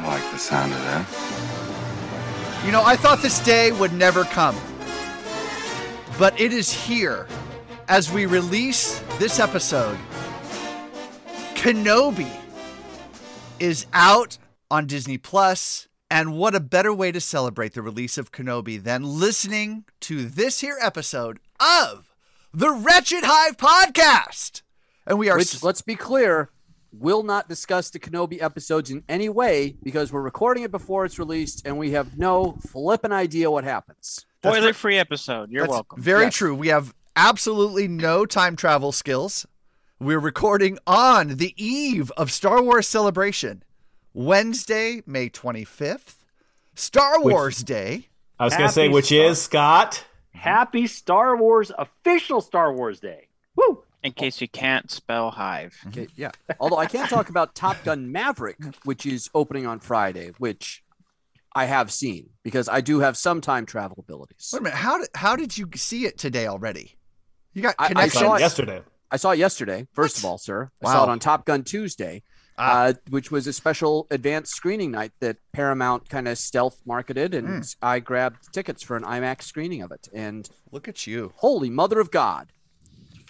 I like the sound of that. You know, I thought this day would never come. But it is here as we release this episode. Kenobi is out on Disney Plus, and what a better way to celebrate the release of Kenobi than listening to this here episode of the Wretched Hive podcast. And we are Which, let's be clear, will not discuss the Kenobi episodes in any way because we're recording it before it's released and we have no flippin' idea what happens. That's Spoiler free episode. You're That's welcome. Very Yes. true. We have absolutely no time travel skills. We're recording on the eve of Star Wars Celebration, Wednesday, May 25th, Star Which- Wars Day. I was going to say, which Star- is Scott. Happy Star Wars official Star Wars Day. Woo! In case you can't spell hive. Okay, yeah. Although I can't talk about Top Gun Maverick, which is opening on Friday, which I have seen because I do have some time travel abilities. Wait a minute. How did, how did you see it today already? You got I- I I saw saw it it- yesterday. I saw it yesterday, first What? of all, sir. I saw it on Top Gun Tuesday, Ah. uh, which was a special advanced screening night that Paramount kind of stealth marketed, and Hmm. I grabbed tickets for an IMAX screening of it. And Look at you. holy mother of God,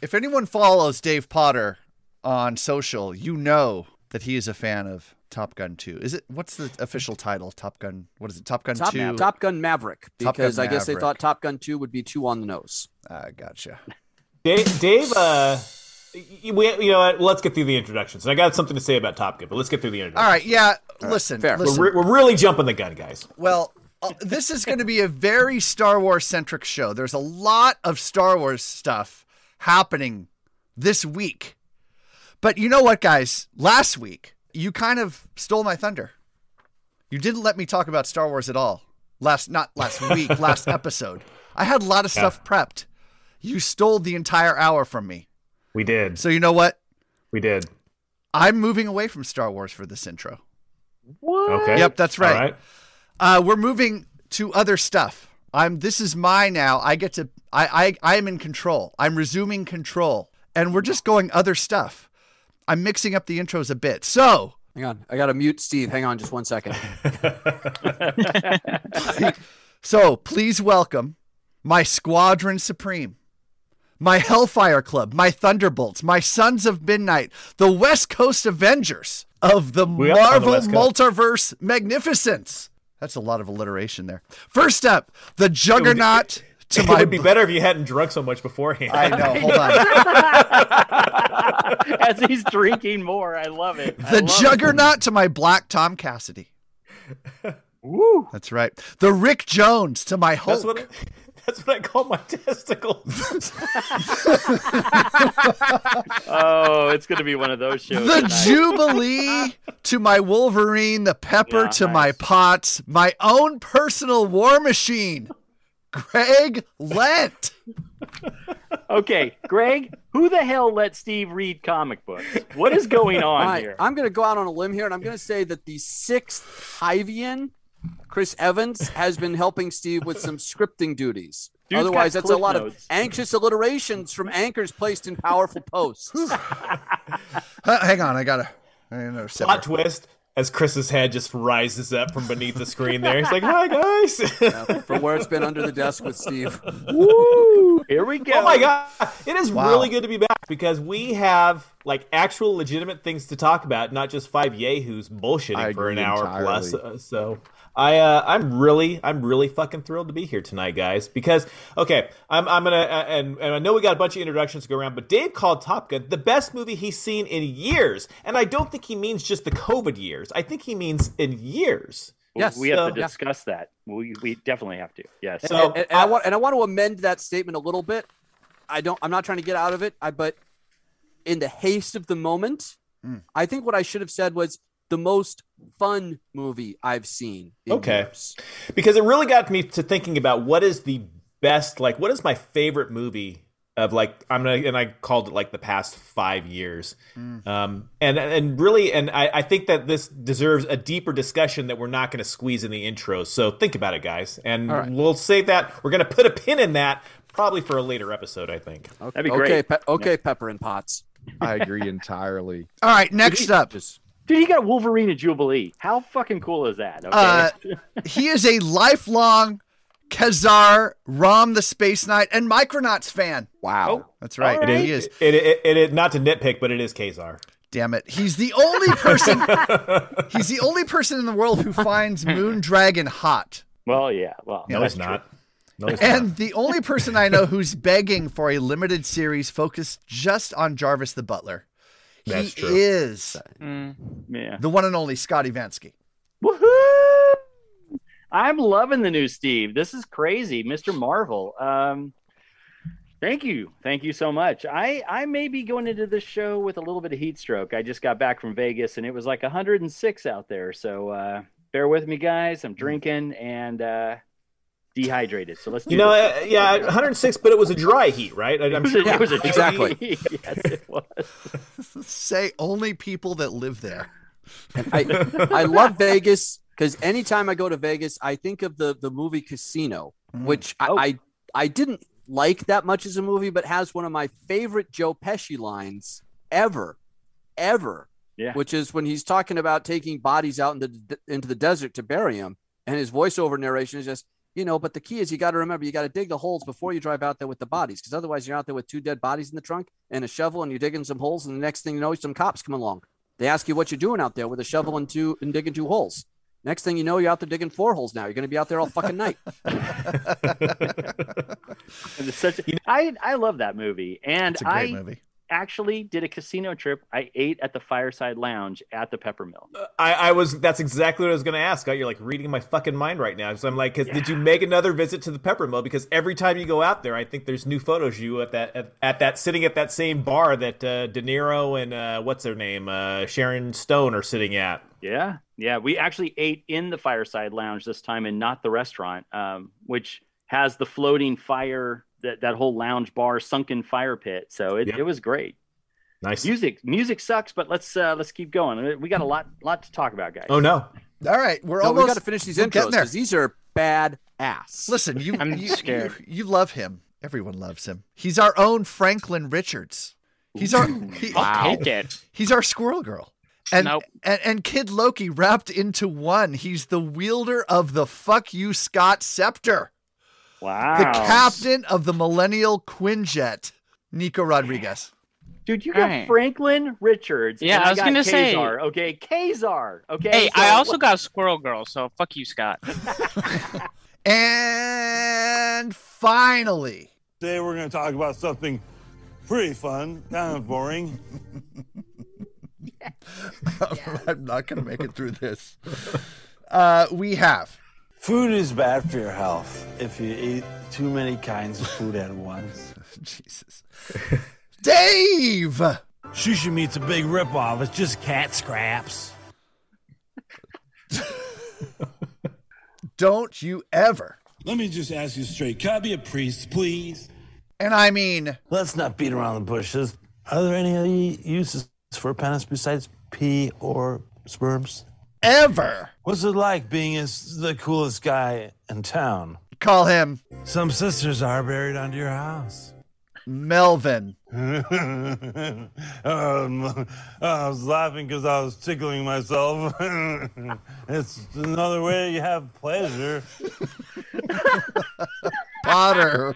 If anyone follows Dave Potter on social, you know that he is a fan of Top Gun 2. Is it what's the official title? Top Gun. What is it? Top Gun Top, 2. Top Gun Maverick, Top Gun because I guess they thought Top Gun 2 would be too on the nose. Ah, gotcha. Dave, Dave uh, we, you know what? Let's get through the introductions. I got something to say about Top Gun, but let's get through the All introductions. right, yeah. listen, fair. listen. We're, re- we're really jumping the gun, guys. Well, uh, this is going to be a very Star Wars centric show. There's a lot of Star Wars stuff happening this week. But you know what, guys? Last week, you kind of stole my thunder. You didn't let me talk about Star Wars at all. Last, not last week, last episode. I had a lot of stuff prepped. You stole the entire hour from me. We did. So you know what? We did. I'm moving away from Star Wars for this intro. What? Okay. Yep, that's right. All right. Uh, we're moving to other stuff. I'm. This is my now. I get to. I. I. I am in control. I'm resuming control, and we're just going other stuff. I'm mixing up the intros a bit. So, Hang on, I got to mute Steve. Hang on just one second. so please welcome my Squadron Supreme, my Hellfire Club, my Thunderbolts, my Sons of Midnight, the West Coast Avengers of the We are the Marvel Multiverse Magnificence. That's a lot of alliteration there. First up, the Juggernaut to it my would be better if you hadn't drunk so much beforehand. I know. Hold on. As he's drinking more, I love it. The love Juggernaut to my Black Tom Cassidy. Woo! That's right. The Rick Jones to my Hulk. That's what. That's what I call my testicles. Oh, it's gonna be one of those shows. the tonight. Jubilee to my Wolverine, the Pepper Yeah, to my nice. Potts, my own personal war machine, Greg Lent. Okay, Greg, who the hell let Steve read comic books? What is going on All right, here? I'm going to go out on a limb here, and I'm going to say that the sixth Hivian, Chris Evans, has been helping Steve with some scripting duties. Dude's Otherwise, that's a lot notes. of anxious alliterations from anchors placed in powerful posts. Uh, hang on, I gotta. I need another sip Plot here. twist as Chris's head just rises up from beneath the screen there. He's like, hi, guys. Yeah, from where it's been under the desk with Steve. Woo! Here we go. Oh my god, it is Wow. really good to be back because we have like actual legitimate things to talk about, not just five yahoos bullshitting I for an hour entirely. plus. Uh, so I uh, I'm really I'm really fucking thrilled to be here tonight, guys. Because okay, I'm I'm gonna uh, and and I know we got a bunch of introductions to go around, but Dave called Top Gun the best movie he's seen in years, and I don't think he means just the COVID years. I think he means in years. Yes, we have so- to discuss that. We, we definitely have to. Yes. So- and, and- and I want and I want to amend that statement a little bit. I don't. I'm not trying to get out of it. I but in the haste of the moment, I think what I should have said was the most fun movie I've seen. In Okay. years. because it really got me to thinking about what is the best like what is my favorite movie of like I'm gonna and I called it like the past five years, um, and and really and I, I think that this deserves a deeper discussion that we're not going to squeeze in the intro. So think about it, guys, and All right. we'll save that. We're going to put a pin in that probably for a later episode. I think. That'd be Okay, great. pe- okay, Pepper and Potts. I agree entirely. All right, next up. Just Dude, he got Wolverine and Jubilee. How fucking cool is that? Okay. Uh, he is a lifelong Kazar, Rom the Space Knight, and Micronauts fan. wow. That's right. All right. He is. It, it, it, it not to nitpick, but it is Kazar. Damn it. He's the only person he's the only person in the world who finds Moon Dragon hot. well, yeah. Well, No, that's he's not. No, he's And not. the only person I know who's begging for a limited series focused just on Jarvis the Butler. That's he true. is Mm. Yeah. the one and only Scotty Vansky. Woohoo! I'm loving the new Steve. This is crazy, Mr. Marvel. Um, thank you, thank you so much. I I may be going into this show with a little bit of heat stroke. I just got back from Vegas and it was like 106 out there. So uh, bear with me, guys. I'm drinking and uh, dehydrated. So let's. Do You know, this. uh, yeah, 106, but it was a dry heat, right? I, I'm sure. it was a exactly. yes, it was. Say only people that live there. I I love Vegas because anytime I go to Vegas, I think of the the movie Casino, which I, Oh. I I didn't like that much as a movie, but has one of my favorite Joe Pesci lines ever, ever. Yeah. Which is when he's talking about taking bodies out into the, into the desert to bury him, and his voiceover narration is just, you know, but the key is you got to remember you got to dig the holes before you drive out there with the bodies, because otherwise you're out there with two dead bodies in the trunk and a shovel, and you're digging some holes, and the next thing you know, some cops come along. They ask you what you're doing out there with a shovel and two and digging two holes. Next thing you know, you're out there digging four holes now. You're going to be out there all fucking night. It's such a, I I love that movie, and It's a great I movie. Actually did a casino trip. I ate at the Fireside Lounge at the Peppermill. I, I was. That's exactly what I was going to ask. You're like reading my fucking mind right now. So I'm like, 'cause did you make another visit to the Pepper Mill? Because every time you go out there, I think there's new photos of you at that at, at that sitting at that same bar that uh, De Niro and uh, what's her name, uh, Sharon Stone are sitting at. Yeah, yeah. We actually ate in the Fireside Lounge this time, and not the restaurant, um, which has the floating fire that that whole lounge bar sunken fire pit. So it, Yeah. it was great. Nice. Music music sucks, but let's uh, let's keep going. We got a lot lot to talk about, guys. Oh no. All right, we're No, almost we got to finish these we're intros there. because these are bad ass. Listen, you, I'm you, scared. You, you love him. Everyone loves him. He's our own Franklin Richards. He's our he- I'll take it. he's our squirrel girl. And, Nope. and and Kid Loki wrapped into one. He's the wielder of the fuck you Scott scepter. Wow, The captain of the Millennial Quinjet. Nico Rodriguez. dude, you got Right. Franklin Richards. Yeah, and I was got gonna say- Kazar, Okay, Kazar. Okay. Hey, so I also what- got Squirrel Girl, so fuck you, Scott. And finally, Today we're going to talk about something pretty fun, kind of boring. I'm not going to make it through this. Uh, we have Food is bad for your health if you eat too many kinds of food at once. Jesus. Dave. Sushi meat's a big ripoff. It's just cat scraps. Don't you ever. Let me just ask you straight. Can I be a priest, please? And I mean, Let's not beat around the bushes. Are there any other uses for penis besides pee or sperms? Ever What's it like being is the coolest guy in town? call him Some sisters are buried under your house. Melvin. um, I was laughing because I was tickling myself. it's another way you have pleasure. Potter.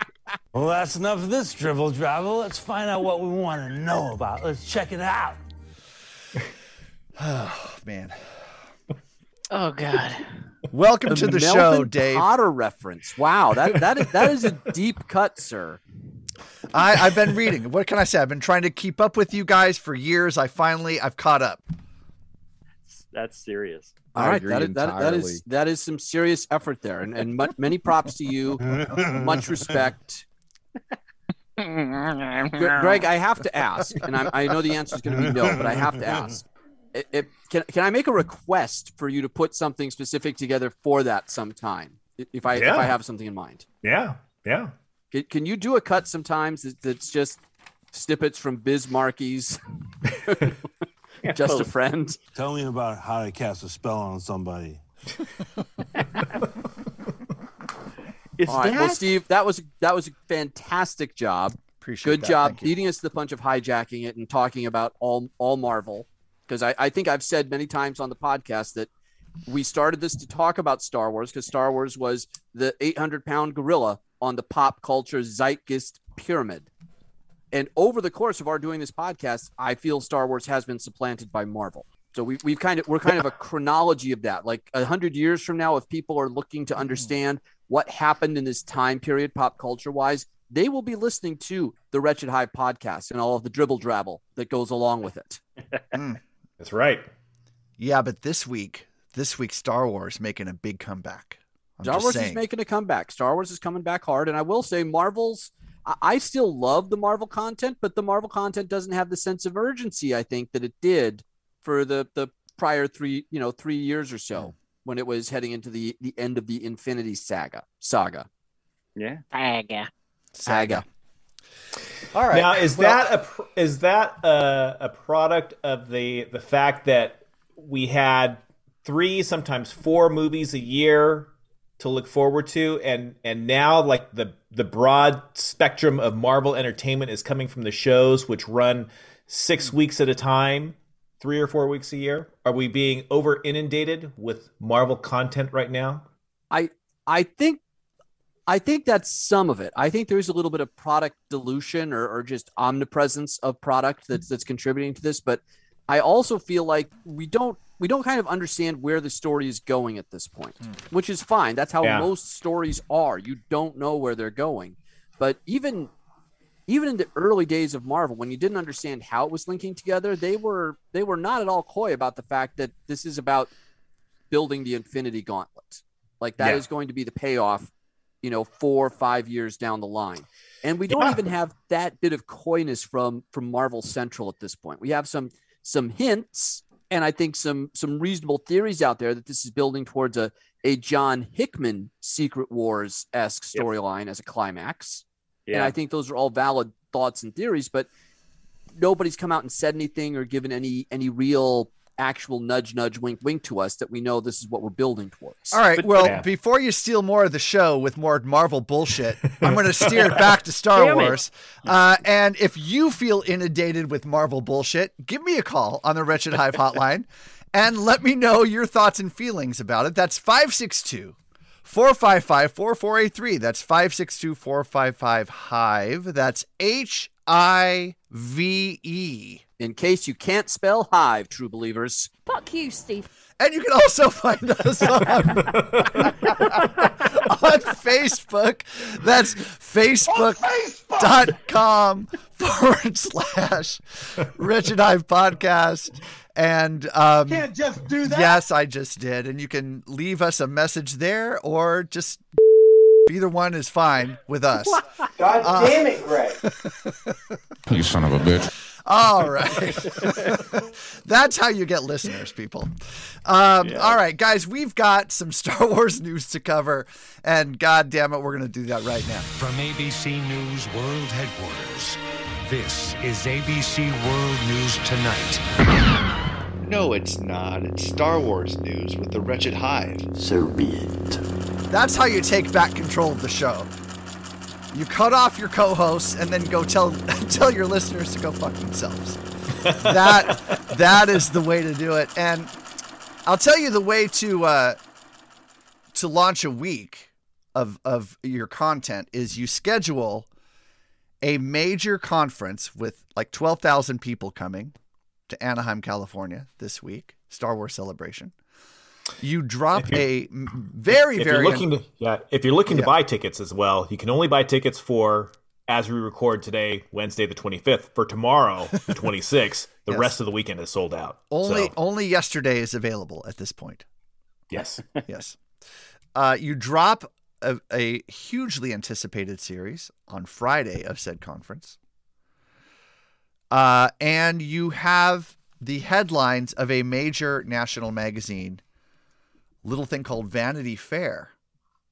Well, that's enough of this drivel travel. Let's find out what we want to know about. Let's check it out. Oh, man. Oh God. Welcome to the show, Dave. Potter reference. Wow, that that is that is a deep cut, sir. I, I've been reading. What can I say? I've been trying to keep up with you guys for years. I finally, I've caught up. That's serious. All I right, agree that is, that, that entirely. is that is some serious effort there, and and mu- many props to you. Much respect, Greg. I have to ask, and I'm, I know the answer is going to be no, but I have to ask. It, it- can can I make a request for you to put something specific together for that sometime? If I Yeah. if I have something in mind, Yeah, yeah. can, can you do a cut sometimes that, that's just snippets from Biz Markie's Just a Friend? Tell me about how to cast a spell on somebody. Is All right, well, Steve, that was that was a fantastic job. Appreciate Good that. job Thank you. beating us to the punch of hijacking it and talking about all all Marvel. Because I, I think I've said many times on the podcast that we started this to talk about Star Wars because Star Wars was the 800 pound gorilla on the pop culture zeitgeist pyramid. And over the course of our doing this podcast, I feel Star Wars has been supplanted by Marvel. So we, we've kind of we're kind of a chronology of that. Like a hundred years from now, if people are looking to understand what happened in this time period, pop culture wise, they will be listening to the Wretched Hive podcast and all of the dribble drabble that goes along with it. Hmm. That's right. Yeah, but this week, this week, Star Wars making a big comeback. I'm Star Wars saying. is making a comeback. Star Wars is coming back hard, and I will say, Marvel's. I- I still love the Marvel content, but the Marvel content doesn't have the sense of urgency I think that it did for the the prior three you know three years or so hmm. when it was heading into the the end of the Infinity Saga saga Yeah. Saga. saga. All right. Now, is Well- that a is that a, a product of the the fact that we had three, sometimes four movies a year to look forward to, and and now like the the broad spectrum of Marvel entertainment is coming from the shows, which run six weeks at a time, three or four weeks a year. Are we being over inundated with Marvel content right now? I I think I think that's some of it. I think there's a little bit of product dilution or, or just omnipresence of product that's mm-hmm. that's contributing to this. But I also feel like we don't we don't kind of understand where the story is going at this point, mm. which is fine. That's how Yeah. most stories are. You don't know where they're going. But even even in the early days of Marvel, when you didn't understand how it was linking together, they were they were not at all coy about the fact that this is about building the Infinity Gauntlet. Like that is Yeah. going to be the payoff, you know, four or five years down the line. And we don't Yeah. even have that bit of coyness from from Marvel Central at this point. We have some some hints and I think some some reasonable theories out there that this is building towards a a John Hickman Secret Wars esque Yep. storyline as a climax. And I think those are all valid thoughts and theories, but nobody's come out and said anything or given any any real actual nudge nudge wink wink to us that we know this is what we're building towards. All right. But- well, Yeah. before you steal more of the show with more Marvel bullshit, I'm going to steer it back to Star Damn. Wars. Uh, and if you feel inundated with Marvel bullshit, give me a call on the Wretched Hive hotline and let me know your thoughts and feelings about it. That's 562 455 4483. That's 562 455 Hive. That's H I V E. In case you can't spell hive, true believers. Fuck you, Steve. And you can also find us on, on Facebook. That's facebook.com forward slash Wretched Hive Podcast. And um, Can't just do that. yes, I just did. And you can leave us a message there or just either one is fine with us. God damn it, Greg. You son of a bitch. All right. That's how you get listeners, people. Um, All right, guys, we've got some Star Wars news to cover. And God damn it, we're going to do that right now. From ABC News World Headquarters, this is ABC World News Tonight. No, it's not. It's Star Wars news with the Wretched Hive. So be it. That's how you take back control of the show. You cut off your co-hosts and then go tell tell your listeners to go fuck themselves. that that is the way to do it. And I'll tell you the way to uh, to launch a week of of your content is you schedule a major conference with like 12,000 people coming to Anaheim, California this week, Star Wars celebration. You drop a very if very you're looking to yeah, if you're looking to buy tickets as well, you can only buy tickets for as we record today, Wednesday the 25th. For tomorrow, the 26th, the Yes. rest of the weekend is sold out. Only So, only yesterday is available at this point. yes. yes. Uh, you drop a, a hugely anticipated series on Friday of said conference. Uh, and you have the headlines of a major national magazine, little thing called Vanity Fair.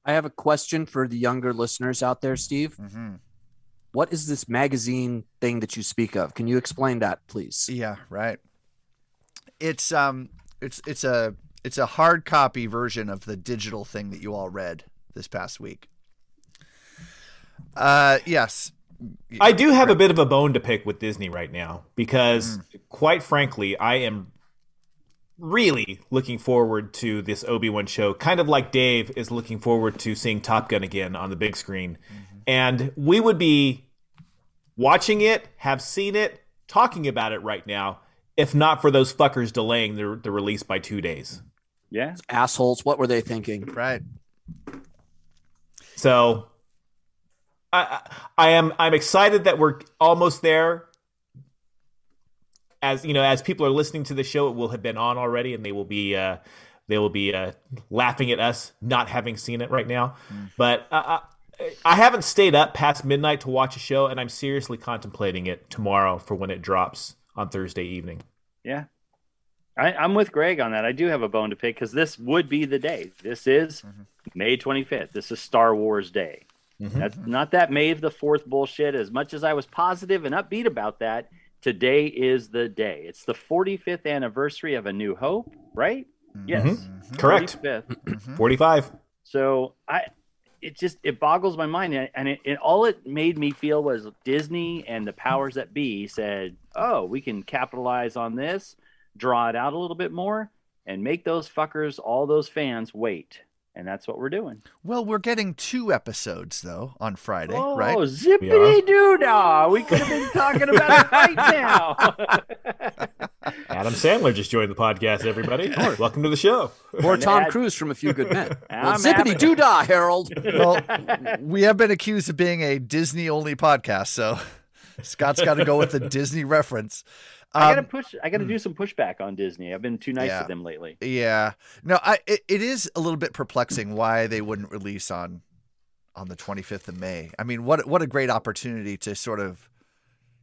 I have a question for the younger listeners out there, Steve. Mm-hmm. What is this magazine thing that you speak of? Can you explain that, please? Yeah, right. It's um, it's it's a it's a hard copy version of the digital thing that you all read this past week. Uh, yes. I do have a bit of a bone to pick with Disney right now because, Mm. quite frankly, I am really looking forward to this Obi Wan show, kind of like Dave is looking forward to seeing Top Gun again on the big screen. Mm-hmm. And we would be watching it, have seen it, talking about it right now, if not for those fuckers delaying the, the release by two days. Yeah. Assholes. What were they thinking? Right. So I, I I am I'm excited that we're almost there. As you know, as people are listening to the show, it will have been on already, and they will be uh, they will be uh, laughing at us not having seen it right now. But uh, I, I haven't stayed up past midnight to watch a show, and I'm seriously contemplating it tomorrow for when it drops on Thursday evening. Yeah. I, I'm with Greg on that. I do have a bone to pick because this would be the day. This is May 25th. This is Star Wars Day. That's not that May the 4th bullshit. As much as I was positive and upbeat about that, today is the day. It's the 45th anniversary of A New Hope, right? Mm-hmm. Yes. Mhm. Correct. 45th. Mm-hmm. 45. So I, it just it boggles my mind, and and it, it all it made me feel was Disney and the powers that be said, "Oh, we can capitalize on this, draw it out a little bit more, and make those fuckers, all those fans, wait." And that's what we're doing. Well, we're getting two episodes though on Friday, Oh, right? zippity doo dah! We could have been talking about it right now. Adam Sandler just joined the podcast. Everybody, welcome to the show. Or Tom Cruise from A Few Good Men. Well, zippity happy- doo dah, Harold. well, we have been accused of being a Disney only podcast, so Scott's got to go with the Disney reference. I gotta Um, push. I gotta do some pushback on Disney. I've been too nice Yeah. to them lately. Yeah. No, I it, it is a little bit perplexing why they wouldn't release on on the 25th of May. I mean, what what a great opportunity to sort of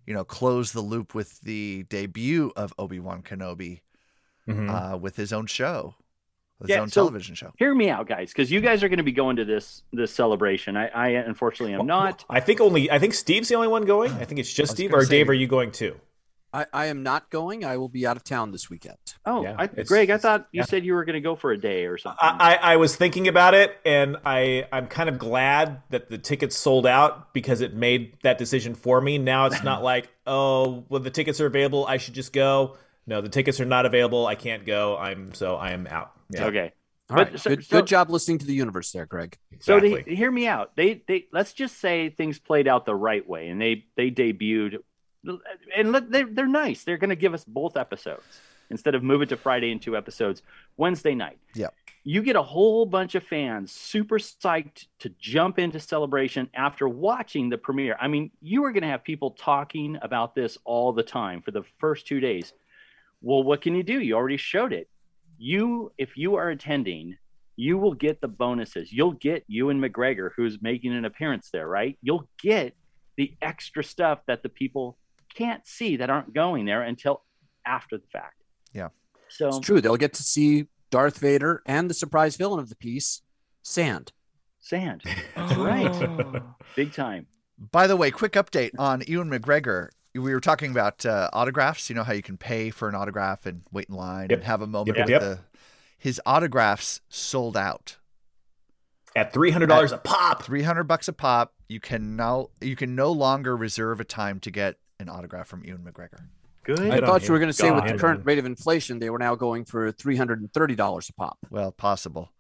you know, close the loop with the debut of Obi-Wan Kenobi Mhm. uh, with his own show. His Yeah, own so television show. Hear me out, guys, because you guys are going to be going to this this celebration. I, I unfortunately am not. I think only I think Steve's the only one going. I think it's just Steve. gonna Or Dave, are you going too? I, I am not going. I will be out of town this weekend. Oh, Yeah, I, Greg, I thought you yeah. said you were going to go for a day or something. I, I I was thinking about it, and I I'm kind of glad that the tickets sold out because it made that decision for me. Now it's not like oh, well the tickets are available, I should just go. No, the tickets are not available. I can't go. I'm so I am out. Yeah. Okay. All But right. so- good, so- good job listening to the universe there, Greg. So Exactly. to, hear me out. They they let's just say things played out the right way, and they they debuted, and let, they're they're nice. They're going to give us both episodes instead of move it to Friday in two episodes Wednesday night. Yeah. You get a whole bunch of fans super psyched to jump into celebration after watching the premiere. I mean, you are going to have people talking about this all the time for the first two days. Well, what can you do? You already showed it. You, if you are attending, you will get the bonuses. You'll get Ewan McGregor, who's making an appearance there, right? You'll get the extra stuff that the people can't see that aren't going there until after the fact. Yeah. So It's true. They'll get to see Darth Vader and the surprise villain of the piece, Sand. sand. That's right. Big time. By the way, quick update on Ewan McGregor. We were talking about uh, autographs. You know how you can pay for an autograph and wait in line Yep. and have a moment Yep, with yep. the. His autographs sold out. At three hundred dollars a pop. Three hundred bucks a pop. You can now you can no longer reserve a time to get an autograph from Ewan McGregor. Good. I thought you were going to say with the current rate of inflation, they were now going for three hundred and thirty dollars a pop. Well, possible.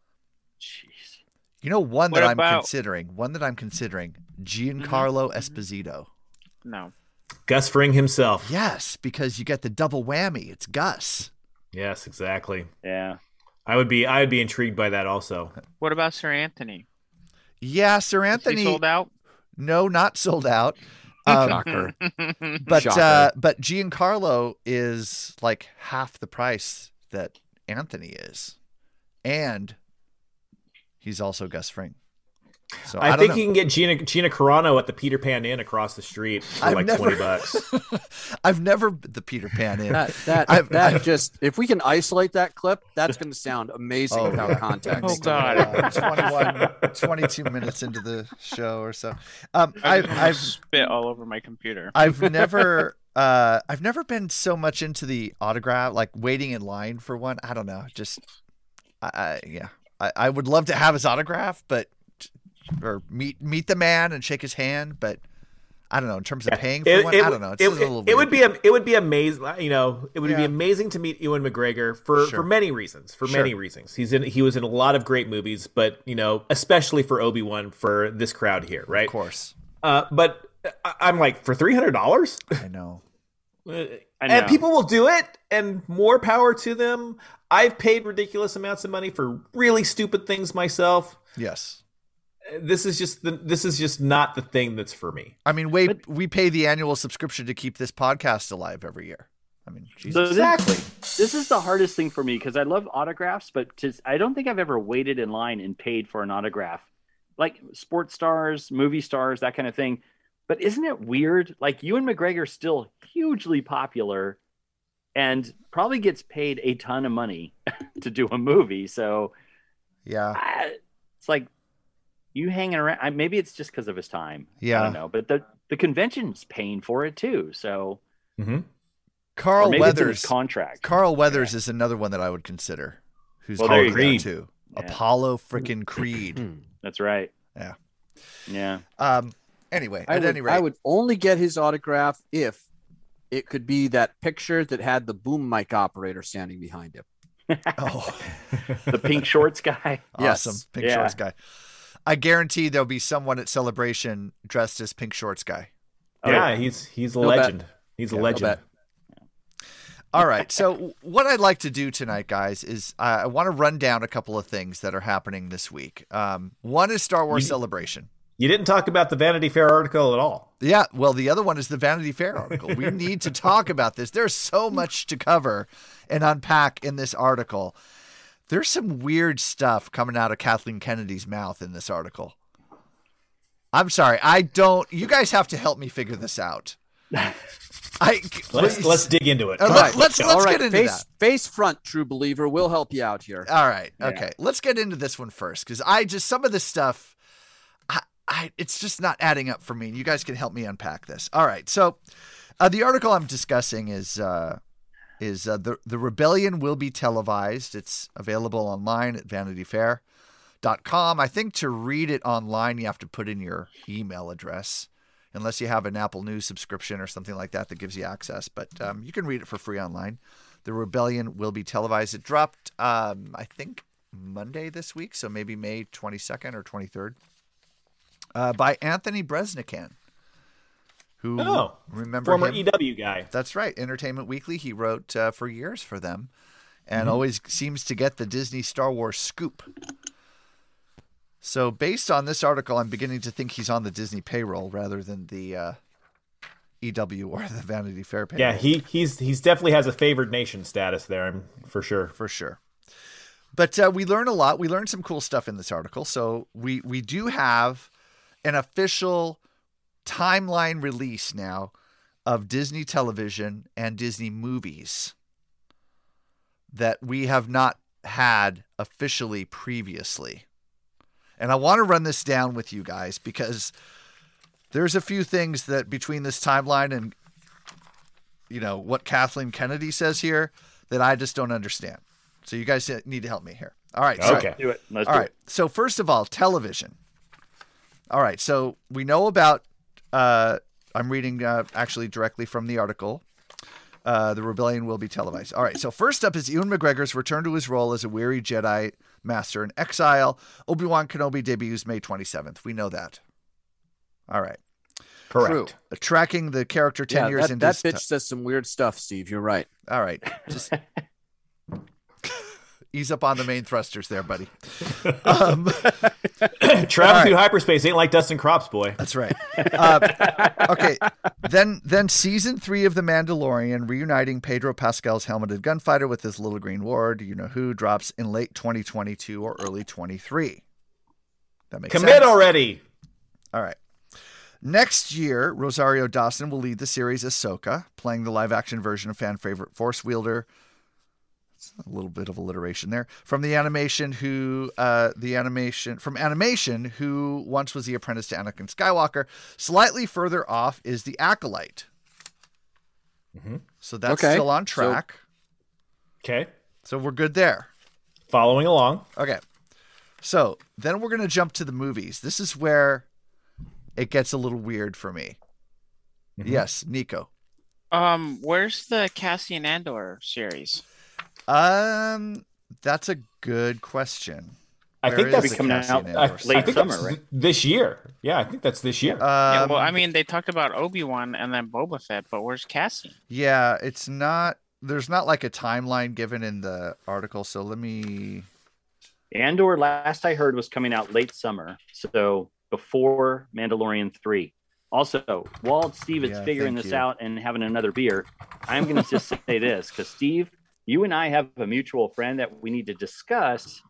Jeez. You know one What that I'm considering. One that I'm considering. Mm-hmm. Giancarlo Esposito. No. Gus Fring himself. Yes, because you get the double whammy. It's Gus. Yes, exactly. Yeah. I would be I would be intrigued by that also. What about Sir Anthony? Yeah, Sir Is he Anthony. sold out? No, not sold out. Um, Shocker. but Shocker. uh, but Giancarlo is like half the price that Anthony is, and he's also Gus Fring. So I, don't think know. you can get Gina Gina Carano at the Peter Pan Inn across the street for I've like never- twenty bucks. I've never the Peter Pan Inn. That that I've- that I've- just if we can isolate that clip, that's going to sound amazing Oh, without yeah. context. Uh, 21, 22 minutes into the show or so. Um, I I've, I've spit all over my computer. I've never uh I've never been so much into the autograph like waiting in line for one. I don't know. Just I, I yeah. I, I would love to have his autograph, but or meet meet the man and shake his hand, but I don't know, in terms of paying for It, one, it I would- don't know. It's It, a little it weird. would be a, it would be amazing. You know, it would be amazing to meet Ewan McGregor for, Sure. for many reasons. For Sure. many reasons, he's in he was in a lot of great movies, but you know, especially for Obi Wan for this crowd here, right? Of course. Uh, but I- I'm like for three hundred dollars. I know. And know. people will do it, and more power to them. I've paid ridiculous amounts of money for really stupid things myself. Yes. This is just the, this is just not the thing that's for me. I mean, we we pay the annual subscription to keep this podcast alive every year. I mean, So Jesus. this, this is the hardest thing for me because I love autographs, but to, I don't think I've ever waited in line and paid for an autograph, like sports stars, movie stars, that kind of thing. But isn't it weird? Like Ewan McGregor still hugely popular, and probably gets paid a ton of money to do a movie. So yeah, I, it's like you hanging around. I, maybe it's just because of his time. Yeah, I don't know. But the the convention's paying for it too. So Mm-hmm. Carl or maybe it's in his Weathers contract. Carl Weathers is another one that I would consider. Who's Well, there doing you go. too? Yeah. Apollo freaking Creed. That's right. Yeah. Yeah. Um. Anyway, I at would, any rate, I would only get his autograph if it could be that picture that had the boom mic operator standing behind him. oh, the pink shorts guy. awesome, Yes. pink Yeah. shorts guy. I guarantee there'll be someone at celebration dressed as pink shorts guy. Oh, yeah, yeah. he's he's a No bet. legend. He's a Yeah, no legend. bet. All right. So, what I'd like to do tonight, guys, is uh, I want to run down a couple of things that are happening this week. Um, one is Star Wars You- Celebration. You didn't talk about the Vanity Fair article at all. Yeah, well, the other one is the Vanity Fair article. We need to talk about this. There's so much to cover and unpack in this article. There's some weird stuff coming out of Kathleen Kennedy's mouth in this article. I'm sorry, I don't. You guys have to help me figure this out. I Let's let's dig into it. All Come right, on, let's let's All right, get into face that. face front, true believer. We'll help you out here. All right. Yeah. Okay. Let's get into this one first because I just some of this stuff, I, I it's just not adding up for me. You guys can help me unpack this. All right. So, uh, the article I'm discussing is uh, is uh, the the rebellion will be televised. It's available online at VanityFair.com. I think to read it online, you have to put in your email address. Unless you have an Apple News subscription or something like that that gives you access, but um, you can read it for free online. The Rebellion will be televised. It dropped, um, I think, Monday this week, so maybe May 22nd or 23rd, uh, by Anthony Breznican, who Oh, remember former him? EW guy. That's right, Entertainment Weekly. He wrote uh, for years for them, and Mm-hmm. always seems to get the Disney Star Wars scoop. So, based on this article, I'm beginning to think he's on the Disney payroll rather than the uh, EW or the Vanity Fair payroll. Yeah, he he's he's definitely has a favored nation status there, I'm for sure. for sure. But uh, we learn a lot. We learned some cool stuff in this article. So we we do have an official timeline release now of Disney television and Disney movies that we have not had officially previously. And I want to run this down with you guys because there's a few things that between this timeline and you know what Kathleen Kennedy says here that I just don't understand. So you guys need to help me here. All right. So, Okay. Do it. Let's all do right. it. So first of all, television. All right. So we know about. Uh, I'm reading uh, actually directly from the article. Uh, the rebellion will be televised. All right. So first up is Ewan McGregor's return to his role as a weary Jedi Master in exile. Obi Wan Kenobi debuts May 27th. We know that. All right. Correct. True. Uh, Tracking the character 10 Yeah, years that, into that bitch ti- says some weird stuff, Steve. You're right. All right. Just ease up on the main thrusters there, buddy. Um, Travel All through right. hyperspace ain't like Dustin Crops, boy. That's right. Uh, okay, then then season three of The Mandalorian, reuniting Pedro Pascal's helmeted gunfighter with his little green ward, you know who, drops in late 2022 or early 23. That makes sense. Commit sense. already. All right. Next year, Rosario Dawson will lead the series Ahsoka, playing the live action version of fan favorite Force Wielder. It's a little bit of alliteration there. From the animation who uh the animation from animation who once was the apprentice to Anakin Skywalker. Slightly further off is the Acolyte. So that's Okay. still on So- track. Okay. So we're good there. Following along. Okay. So then we're going to jump to the movies. This is where it gets a little weird for me. Yes, Nico. Um, where's the Cassian Andor series? Um, that's a good question. I Where think that's coming out, Andor late summer, right? This year. Yeah, I think that's this year. yeah, Um, well, I mean, they talked about Obi Wan and then Boba Fett, but where's Cassie? yeah, it's not. There's not like a timeline given in the article. So let me. Andor, last I heard, was coming out late summer, so before Mandalorian three. Also, while Steve is Yeah, figuring this you. out and having another beer, I'm going to just say this because Steve, you and I have a mutual friend that we need to discuss.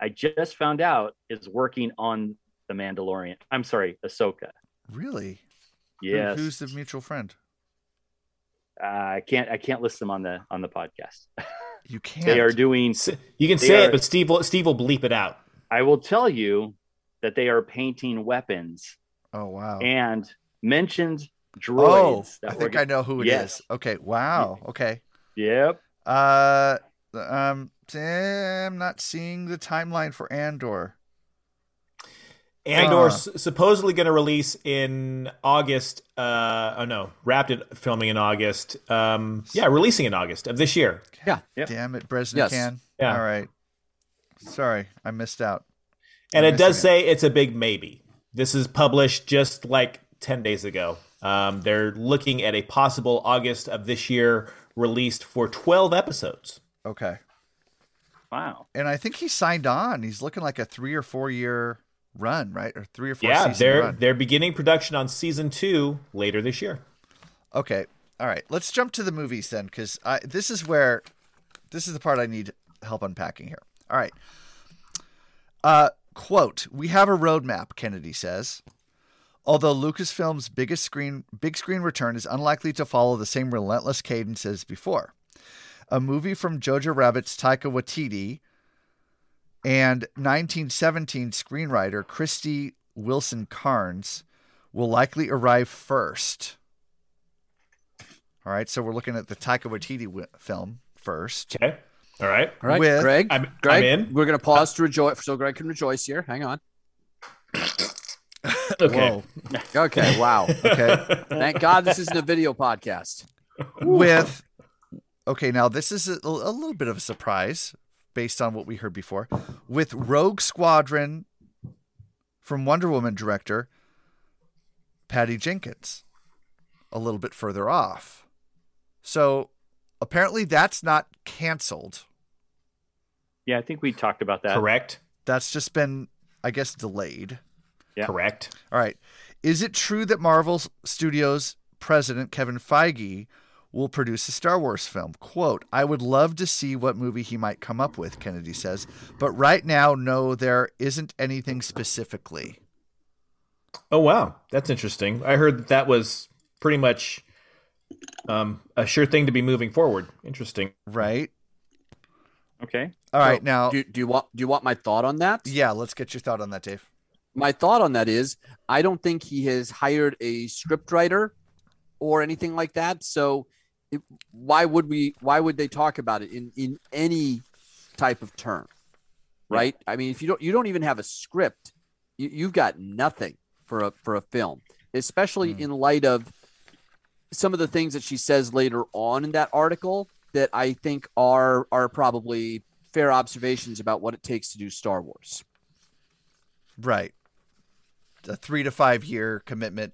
I just found out is working on the Mandalorian. I'm sorry, Ahsoka. Really? Who- Yes, who's the mutual friend? uh, I can't. I can't list them on the on the podcast. You can't. They are doing. You can say are- it, but Steve will, Steve will bleep it out. I will tell you that they are painting weapons Oh wow. and mentioned droids. oh. I that think were- I know who it is. Yes. Okay. Wow. Okay. Yep. Uh, um, I'm not seeing the timeline for Andor. Andor Uh. s- supposedly going to release in August. Uh, oh no, wrapped it filming in August. Um, yeah, releasing in August of this year. Yeah. Yep. Damn it, Breznican. Yes. Yeah. All right. Sorry, I missed out. And I'm it does missing say it's a big maybe. This is published just like 10 days ago. Um, they're looking at a possible August of this year released for 12 episodes. Okay. Wow. And I think he signed on. He's looking like a three or four year run, right? Or three or four yeah, they're run. they're beginning production on season two later this year. Okay. All right. Let's jump to the movies then, because this is where this is the part I need help unpacking here. All right. Uh, quote: We have a roadmap. Kennedy says. Although Lucasfilm's biggest screen big screen return is unlikely to follow the same relentless cadence as before. A movie from Jojo Rabbit's Taika Waititi and 1917 screenwriter Christy Wilson Carnes will likely arrive first. All right, so we're looking at the Taika Waititi wi- film first. Okay. All right. All right, With- Greg. I'm, Greg, I'm in. we're going to pause to rejoice, so Greg can rejoice here. Hang on. Okay. Whoa. Okay. Wow. Okay. Thank God this isn't a video podcast. with okay now this is a, a little bit of a surprise based on what we heard before with rogue squadron from wonder woman director patty jenkins a little bit further off so apparently that's not canceled Yeah, I think we talked about that. Correct. that's just been i guess delayed Yeah. Correct. all right is it true that marvel studios president kevin feige will produce a Star Wars film. Quote, I would love to see what movie he might come up with, Kennedy says, but right now, no, there isn't anything specifically. Oh wow, that's interesting. I heard that that was pretty much um, a sure thing to be moving forward. Interesting. Right? Okay. All right, So, now, do, do you want do you want my thought on that? yeah, let's get your thought on that, Dave. My thought on that is I don't think he has hired a scriptwriter or anything like that. So it, why would we why would they talk about it in in any type of term? Right? I mean, if you don't you don't even have a script, you, you've got nothing for a for a film, especially mm. in light of some of the things that she says later on in that article that I think are are probably fair observations about what it takes to do Star Wars. Right. A three to five year commitment.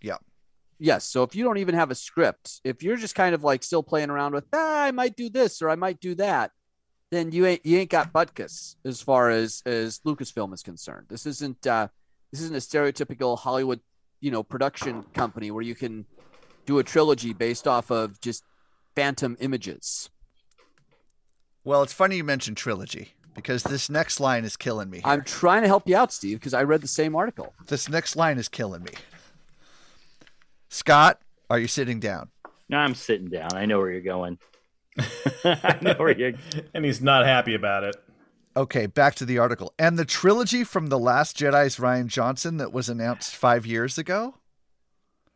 Yeah. Yes. So if you don't even have a script, if you're just kind of like still playing around with, ah, I might do this or I might do that, then you ain't you ain't got butkus as far as as Lucasfilm is concerned. This isn't uh, this isn't a stereotypical Hollywood, you know, production company where you can do a trilogy based off of just phantom images. Well, it's funny you mentioned trilogy because this next line is killing me. here. I'm trying to help you out, Steve, because I read the same article. This next line is killing me. Scott, are you sitting down? No, I'm sitting down. I know where you're going. I know where you're. and he's not happy about it. Okay, back to the article. And the trilogy from The Last Jedi's Rian Johnson that was announced five years ago?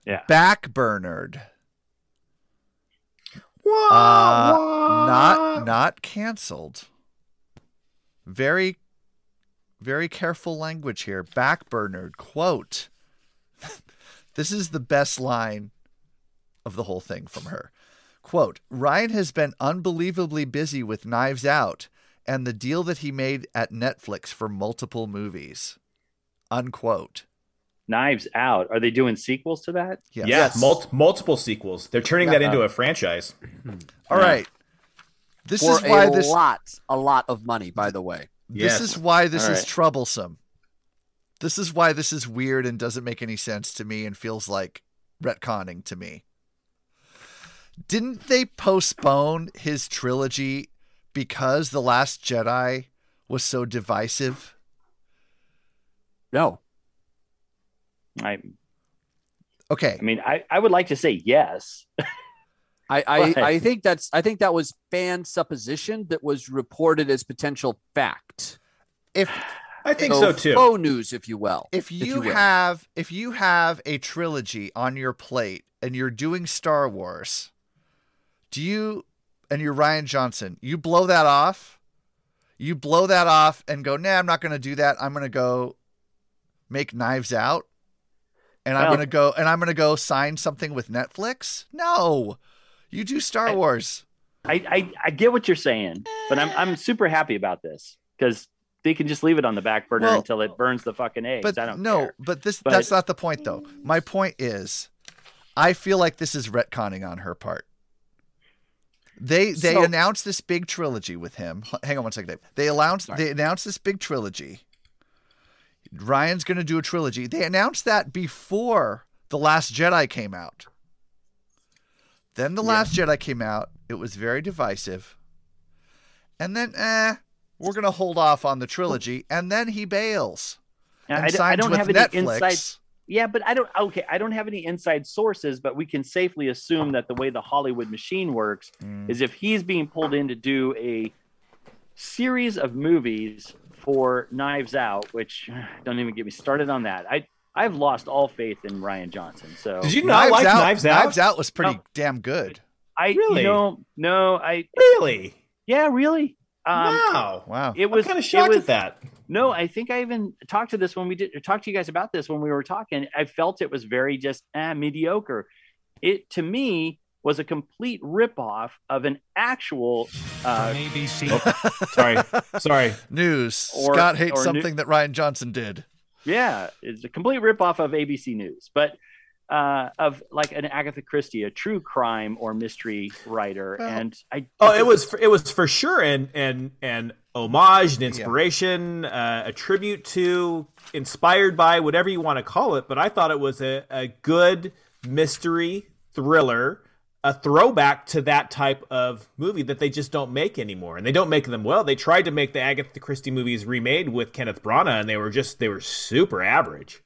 Yeah. Backburnered. Uh, not not canceled. Very very careful language here. Backburnered. Quote. this is the best line of the whole thing from her. Quote, Rian has been unbelievably busy with Knives Out and the deal that he made at Netflix for multiple movies. Unquote. Knives Out. Are they doing sequels to that? Yes. Yeah, mul- multiple sequels. They're turning that into a franchise. All right. This For is why a this lot, a lot of money, by the way. This is why this All is right. troublesome. This is why this is weird and doesn't make any sense to me and feels like retconning to me. Didn't they postpone his trilogy because The Last Jedi was so divisive? No. I. Okay. I mean, I, I would like to say yes. I I, I think that's I think that was fan supposition that was reported as potential fact. If I think so, too. Faux news, if you will. If you, will. have if you have a trilogy on your plate and you're doing Star Wars, do you and you're Rian Johnson, you blow that off? You blow that off and go, nah, I'm not gonna do that. I'm gonna go make knives out. And I'm gonna go and I'm gonna go sign something with Netflix? No. You do Star Wars. I, I I get what you're saying, but I'm I'm super happy about this because they can just leave it on the back burner Well, until it burns the fucking eggs. But I don't no, care. but this But- that's not the point though. My point is I feel like this is retconning on her part. They they So- announced this big trilogy with him. Hang on one second, Dave. They announced they announced this big trilogy. Rian's going to do a trilogy. They announced that before The Last Jedi came out. Then The Last Jedi came out. It was very divisive. And then eh, we're going to hold off on the trilogy and then he bails. Yeah, and I, d- I signs don't have any Netflix. inside. Yeah, but I don't. Okay, I don't have any inside sources, but we can safely assume that the way the Hollywood machine works Mm. is if he's being pulled in to do a series of movies for Knives Out, which don't even get me started on that. I I've lost all faith in Rian Johnson. So Did you not like Knives Out? Knives Out was pretty No. damn good. I Really? you know no I Really? yeah really um, wow. Wow. it was I'm kind of it shocked was- at that. No, I think I even talked to this when we did or talked to you guys about this when we were talking. I felt it was very just eh, mediocre. It to me was a complete ripoff of an actual uh, ABC. Sorry. Sorry. News. Or- Scott hates or new- something that Rian Johnson did. Yeah, it's a complete ripoff of ABC News, but uh, of like an Agatha Christie, a true crime or mystery writer. Well- and I Oh, it was for, it was for sure an an an homage, an inspiration, uh, a tribute to, inspired by, whatever you want to call it. But I thought it was a, a good mystery thriller, a throwback to that type of movie that they just don't make anymore, and they don't make them well. They tried to make the Agatha Christie movies remade with Kenneth Branagh, and they were just they were super average.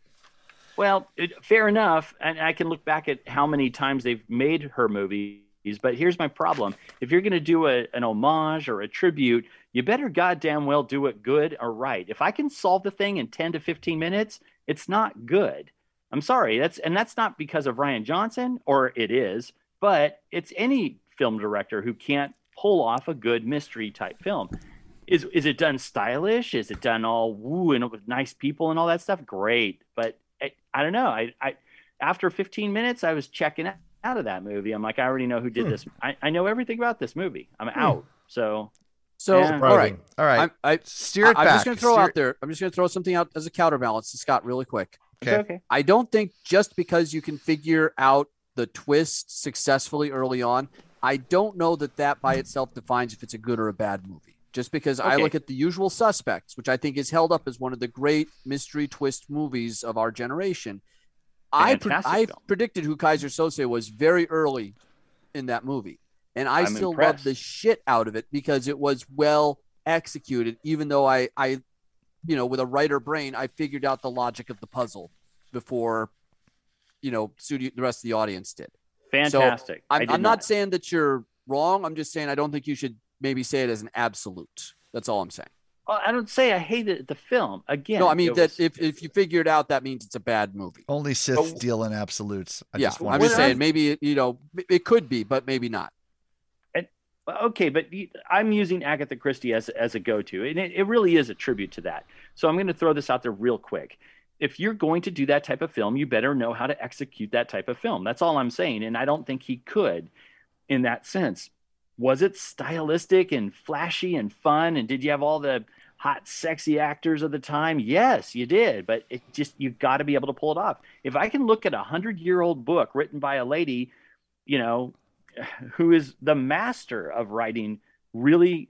Well, it, fair enough. And I can look back at how many times they've made her movies. But here's my problem: if you're going to do a, an homage or a tribute, you better goddamn well do it good or right. If I can solve the thing in 10 to 15 minutes, it's not good. I'm sorry. That's and that's not because of Rian Johnson, or it is, but it's any film director who can't pull off a good mystery type film. Is is it done stylish? Is it done all woo and with nice people and all that stuff? Great, but I, I don't know. I, I after 15 minutes, I was checking out of that movie. I'm like, I already know who did Hmm. this. I, I know everything about this movie. I'm out. So So Yeah. all right, All right. I, I Steer it I'm just going to throw Steer- out there. I'm just going to throw something out as a counterbalance to Scott, really quick. Okay. okay. I don't think just because you can figure out the twist successfully early on, I don't know that that by hmm. itself defines if it's a good or a bad movie. Just because I look at the usual suspects, which I think is held up as one of the great mystery twist movies of our generation. I pre- I predicted who Keyser Söze was very early in that movie. And I I'm still impressed. love the shit out of it because it was well executed, even though I, I, you know, with a writer brain, I figured out the logic of the puzzle before, you know, studio, the rest of the audience did. Fantastic. So I I'm, did I'm not not. saying that you're wrong. I'm just saying I don't think you should maybe say it as an absolute. That's all I'm saying. Well, I don't say I hated the film. Again, no, I mean that was- if, if you figure it out, that means it's a bad movie. Only Sith deal in absolutes. I yeah, just I'm want just to saying maybe you know it could be, but maybe not. And, okay, but I'm using Agatha Christie as as a go-to, and it, it really is a tribute to that. So I'm going to throw this out there real quick. If you're going to do that type of film, you better know how to execute that type of film. That's all I'm saying, and I don't think he could, in that sense. Was it stylistic and flashy and fun? And did you have all the hot, sexy actors of the time? Yes, you did, but it just you've got to be able to pull it off. If I can look at a hundred-year-old book written by a lady, you know, who is the master of writing really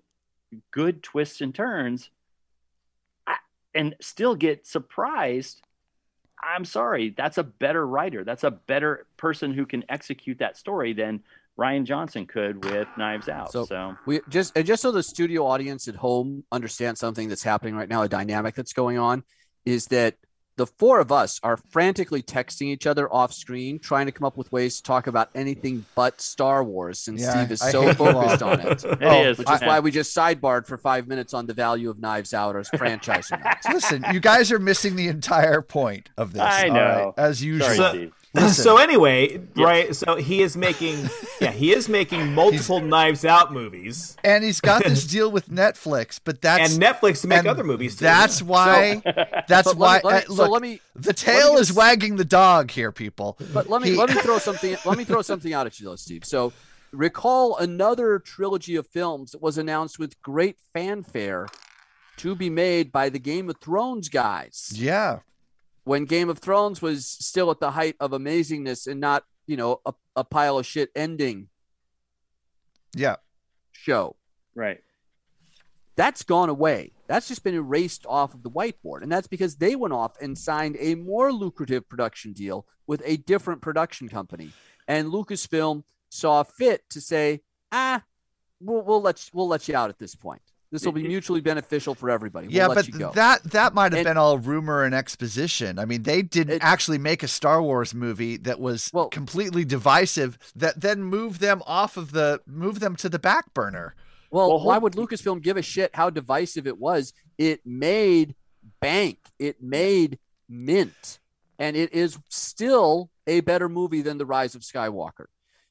good twists and turns and still get surprised i'm sorry that's a better writer. That's a better person who can execute that story than rian johnson could with knives out so, So. we just and just so the studio audience at home understands something that's happening right now, a dynamic that's going on, is that the four of us are frantically texting each other off screen, trying to come up with ways to talk about anything but Star Wars, since Yeah, Steve is I so hate focused on it. It Oh, is. which is why we just sidebarred for five minutes on the value of Knives Out as franchise. or not. Listen, you guys are missing the entire point of this. I know. right? as usual. So, Steve. Listen. so anyway, right? So he is making, yeah, he is making multiple Knives Out movies, and he's got this deal with Netflix, but that's and Netflix to make and other movies. Too. That's why. that's why. let me- let me- uh, so look, let me- the tail me is just- wagging the dog here, people. But let me He- let me throw something let me throw something out at you though, Steve. So recall another trilogy of films that was announced with great fanfare to be made by the Game of Thrones guys. Yeah. When Game of Thrones was still at the height of amazingness and not, you know, a, a pile of shit ending Yeah. show. right That's gone away. That's just been erased off of the whiteboard. And that's because they went off and signed a more lucrative production deal with a different production company. And Lucasfilm saw fit to say, ah, we'll, we'll let you, we'll let you out at this point. This will be mutually beneficial for everybody. We'll yeah, but that that might have And- been all rumor and exposition. I mean, they didn't It- actually make a Star Wars movie that was Well- completely divisive. That then moved them off of the move them to the back burner. Well, Well, why would Lucasfilm give a shit how divisive it was? It made bank. It made mint. And it is still a better movie than The Rise of Skywalker.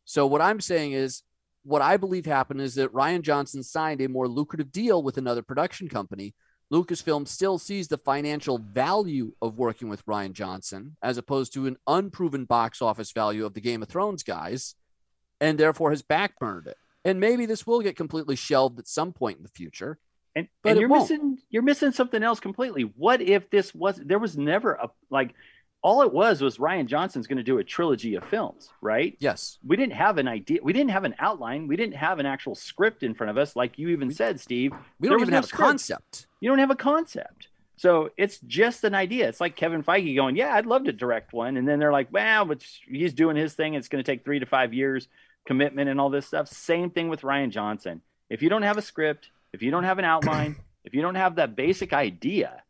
So what I'm saying is what I believe happened is that Rian Johnson signed a more lucrative deal with another production company. Lucasfilm still sees the financial value of working with Rian Johnson as opposed to an unproven box office value of the Game of Thrones guys and therefore has backburned it. And maybe this will get completely shelved at some point in the future. and, But and you're won't. missing you're missing something else completely what if this was there was never a like all it was was rian johnson's going to do a trilogy of films right? Yes. we didn't have an idea we didn't have an outline we didn't have an actual script in front of us like you even said steve. We don't even no have a script. concept. you don't have a concept. So it's just an idea. It's like kevin feige going yeah i'd love to direct one. And then they're like well but he's doing his thing. It's going to take three to five years commitment and all this stuff. Same thing with ryan johnson. If you don't have a script if you don't have an outline if you don't have that basic idea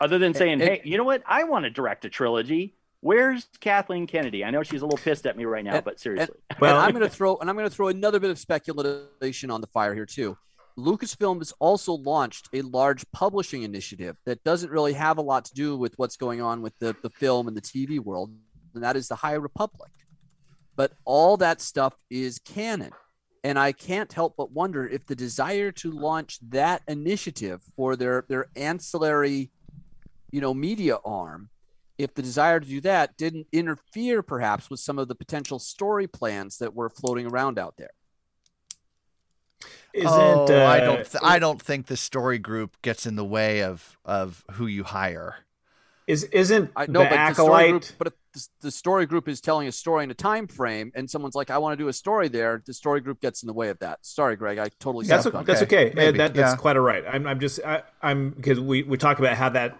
other than saying and- hey you know what i want to direct a trilogy where's kathleen kennedy i know she's a little pissed at me right now And- but seriously Well- I'm going to throw and I'm going to throw another bit of speculation on the fire here too. Lucasfilm has also launched a large publishing initiative that doesn't really have a lot to do with what's going on with the, the film and the TV world, and that is the High Republic. But all that stuff is canon. And I can't help but wonder if the desire to launch that initiative for their, their ancillary, you know, media arm if the desire to do that didn't interfere perhaps with some of the potential story plans that were floating around out there. Isn't oh, I uh, don't. Th- I don't think the story group gets in the way of of who you hire. is isn't I know, the but the story acolyte? group, but the, the story group is telling a story in a time frame, and someone's like, "I want to do a story there," the story group gets in the way of that. Sorry, Greg, I totally. That's stepped that's you. okay. Maybe, Uh, that, that's yeah. quite all right. I'm I'm just I, I'm because we we talk about how that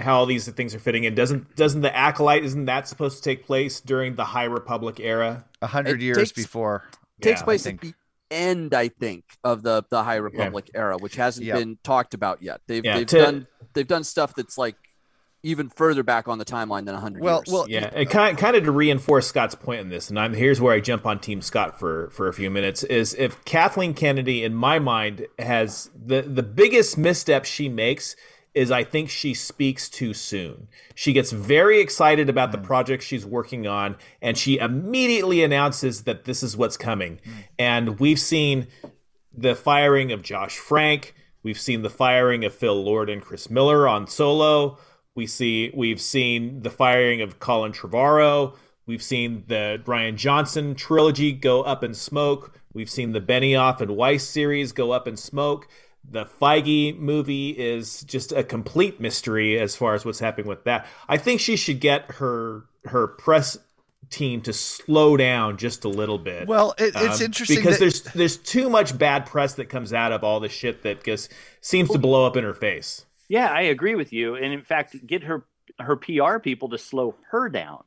how all these things are fitting in. Doesn't doesn't the acolyte isn't that supposed to take place during the High Republic era? A hundred years takes- before. takes Yeah, place at the end, I think, of the the High Republic era, which hasn't Yep. been talked about yet. They've Yeah, they've to- done they've done stuff that's like even further back on the timeline than hundred Well, years. well, Yeah, and kind kind of to reinforce Scott's point in this, and I'm here's where I jump on Team Scott for for a few minutes. Is if Kathleen Kennedy, in my mind, has the the biggest misstep she makes is I think she speaks too soon. She gets very excited about the mm. project she's working on, and she immediately announces that this is what's coming. Mm. And we've seen the firing of Josh Trank. We've seen the firing of Phil Lord and Chris Miller on Solo. We see we've seen the firing of Colin Trevorrow. We've seen the Brian Johnson trilogy go up in smoke. We've seen the Benioff and Weiss series go up in smoke. The Feige movie is just a complete mystery as far as what's happening with that. I think she should get her her press team to slow down just a little bit. Well, it- it's Um, interesting because that- there's there's too much bad press that comes out of all the shit that just seems to blow up in her face. Yeah, I agree with you. And in fact, get her her PR people to slow her down.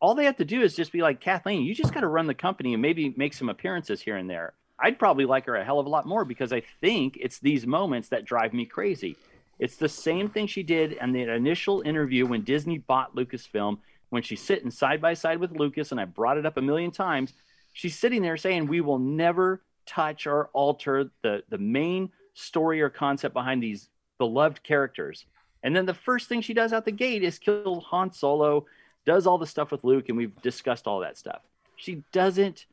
All they have to do is just be like, Kathleen, you just got to run the company and maybe make some appearances here and there. I'd probably like her a hell of a lot more because I think it's these moments that drive me crazy. It's the same thing she did in the initial interview when Disney bought Lucasfilm, when she's sitting side by side with Lucas, and I brought it up a million times. She's sitting there saying, We will never touch or alter the, the main story or concept behind these beloved characters. And then the first thing she does out the gate is kill Han Solo, does all the stuff with Luke, and we've discussed all that stuff. She doesn't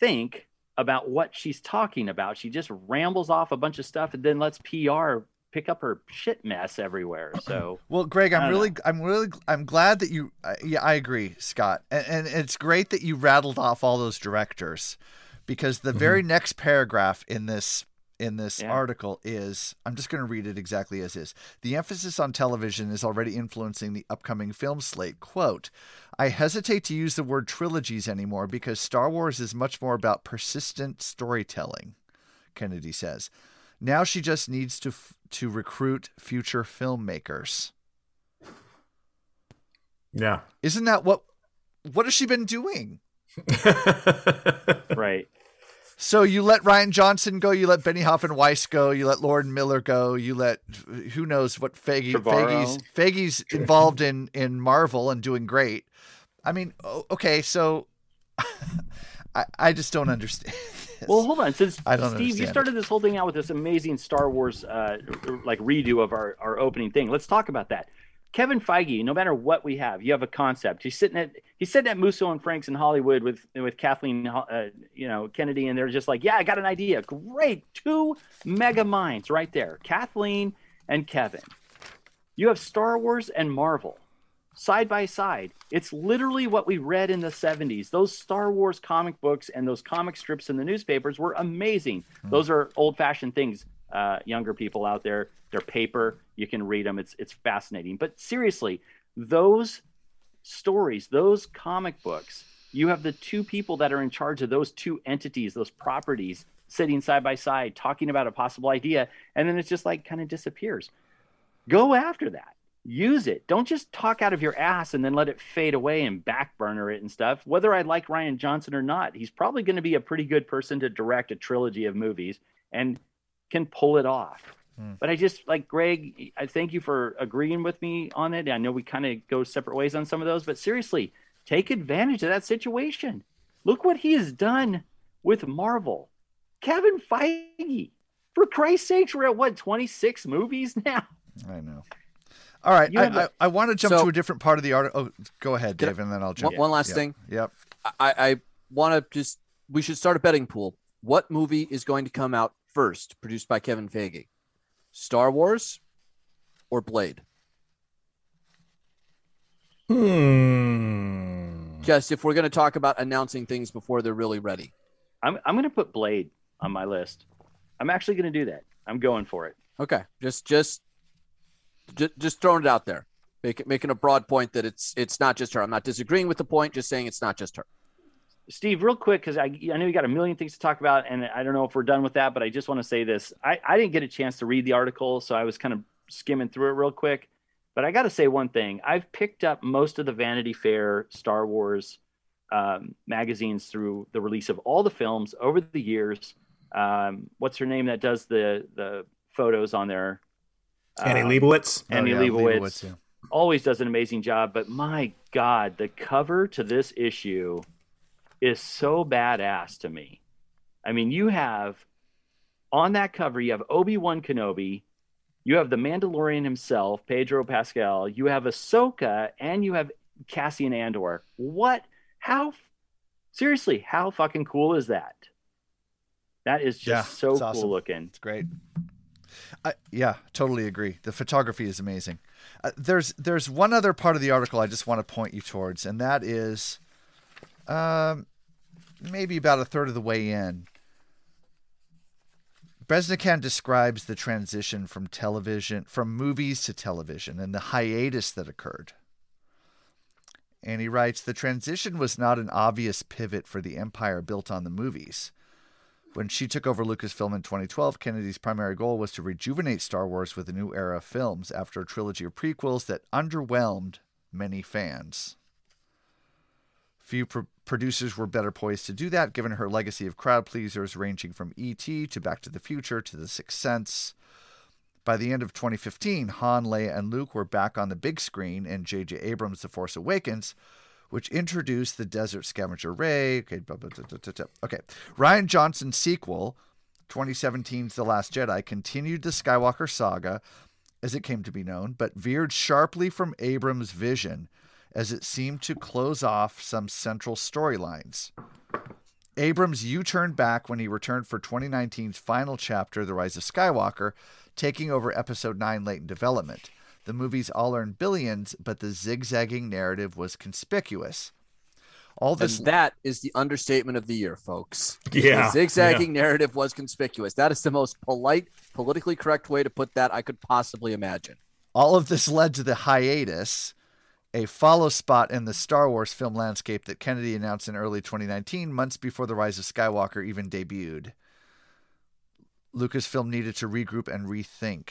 think about what she's talking about. She just rambles off a bunch of stuff and then lets PR pick up her shit mess everywhere. So Well, Greg, I'm really, I'm really, I'm glad that you. Uh, yeah, I agree, Scott, and, and it's great that you rattled off all those directors, because the very next paragraph in this in this Yeah. article is I'm just going to read it exactly as is. The emphasis on television is already influencing the upcoming film slate. Quote, I hesitate to use the word trilogies anymore because Star Wars is much more about persistent storytelling, Kennedy says. Now she just needs to f- to recruit future filmmakers. Yeah. Isn't that what what has she been doing? right. So you let Rian Johnson go, you let Benioff and Weiss go, you let Lord Miller go, you let who knows what Feige Trevorrow. Feige's Feige's involved in in Marvel and doing great. I mean, okay, so I I just don't understand. Well, hold on. Since Steve, you understand started this whole thing out with this amazing Star Wars uh, like redo of our, our opening thing. Let's talk about that. Kevin Feige, no matter what we have, you have a concept. He's sitting at he's sitting at Musso and Frank's in Hollywood with with Kathleen, uh, you know, Kennedy, and they're just like, "Yeah, I got an idea. Great, two mega minds right there, Kathleen and Kevin. You have Star Wars and Marvel side by side. It's literally what we read in the 70s. Those Star Wars comic books and those comic strips in the newspapers were amazing. Those are old fashioned things, uh, younger people out there. They're paper. You can read them. It's, it's fascinating. But seriously, those stories, those comic books, you have the two people that are in charge of those two entities, those properties sitting side by side talking about a possible idea. And then it's just like kind of disappears. Go after that use it. Don't just talk out of your ass and then let it fade away and backburner it and stuff. Whether I like Rian Johnson or not, he's probably going to be a pretty good person to direct a trilogy of movies and can pull it off. Hmm. But I just like Greg, I thank you for agreeing with me on it. I know we kind of go separate ways on some of those, but seriously, take advantage of that situation. Look what he has done with Marvel. Kevin Feige. For Christ's sakes, we're at what, 26 movies now? I know. All right, You I, have I, a- I want to jump So- to a different part of the article. Oh, go ahead, Can I- and then I'll One, jump. one last Yep, thing. Yep. I, I want to just we should start a betting pool. What movie is going to come out first, produced by Kevin Feige? Star Wars or Blade? Hmm. Just if we're going to talk about announcing things before they're really ready. I'm, I'm going to put Blade on my list. I'm actually going to do that. I'm going for it. Okay, just just just, just throwing it out there, Make, making a broad point that it's it's not just her. I'm not disagreeing with the point, just saying it's not just her. Steve, real quick, because I, I know you got a million things to talk about, and I don't know if we're done with that, but I just want to say this. I, I didn't get a chance to read the article, so I was kind of skimming through it real quick. But I got to say one thing. I've picked up most of the Vanity Fair Star Wars um, magazines through the release of all the films over the years. Um, what's her name that does the the photos on there? Annie Um, Leibovitz. Annie Oh, yeah, Leibovitz, Leibovitz, yeah. always does an amazing job. But my God, the cover to this issue is so badass to me. I mean, you have on that cover, you have Obi Wan Kenobi, you have the Mandalorian himself, Pedro Pascal, you have Ahsoka, and you have Cassian Andor. What? How? Seriously, how fucking cool is that? That is just Yeah, so it's cool awesome. looking. It's great. I, yeah, totally agree. The photography is amazing. Uh, there's there's one other part of the article I just want to point you towards, and that is, um, maybe about a third of the way in. Breznican describes the transition from television, from movies to television, and the hiatus that occurred. And he writes the transition was not an obvious pivot for the empire built on the movies. When she took over Lucasfilm in 2012, Kennedy's primary goal was to rejuvenate Star Wars with a new era of films after a trilogy of prequels that underwhelmed many fans. Few pro- producers were better poised to do that, given her legacy of crowd pleasers ranging from E.T. to Back to the Future to The Sixth Sense. By the end of 2015, Han, Leia, and Luke were back on the big screen in J.J. Abrams' The Force Awakens, which introduced the Desert Scavenger Rey. Okay, blah, blah, blah, okay. Rian Johnson's sequel, 2017's The Last Jedi, continued the Skywalker saga, as it came to be known, but veered sharply from Abrams' vision as it seemed to close off some central storylines. Abrams U turned back when he returned for 2019's final chapter, The Rise of Skywalker, taking over Episode 9 late in development. The movies all earned billions, but the zigzagging narrative was conspicuous. All this And that is the understatement of the year, folks. Yeah, The zigzagging narrative was conspicuous. That is the most polite, politically correct way to put that I could possibly imagine. All of this led to the hiatus, a follow spot in the Star Wars film landscape that Kennedy announced in early 2019, months before The Rise of Skywalker even debuted. Lucasfilm needed to regroup and rethink.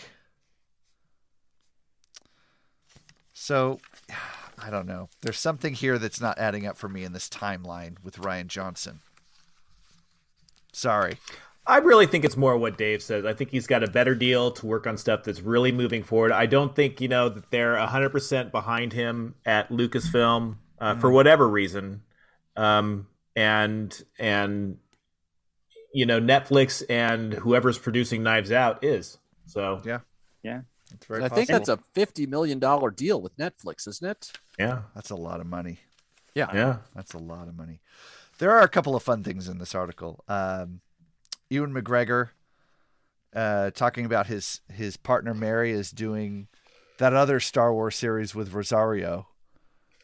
So, I don't know. There's something here that's not adding up for me in this timeline with Rian Johnson. Sorry. I really think it's more what Dave says. I think he's got a better deal to work on stuff that's really moving forward. I don't think, you know, that they're 100% behind him at Lucasfilm uh, for whatever reason. Um, and, and, you know, Netflix and whoever's producing Knives Out is. So, yeah. Yeah. It's very I think that's a fifty million dollar deal with Netflix, isn't it? Yeah. That's a lot of money. Yeah. Yeah. That's a lot of money. There are a couple of fun things in this article. Um, Ewan McGregor uh, talking about his his partner Mary is doing that other Star Wars series with Rosario.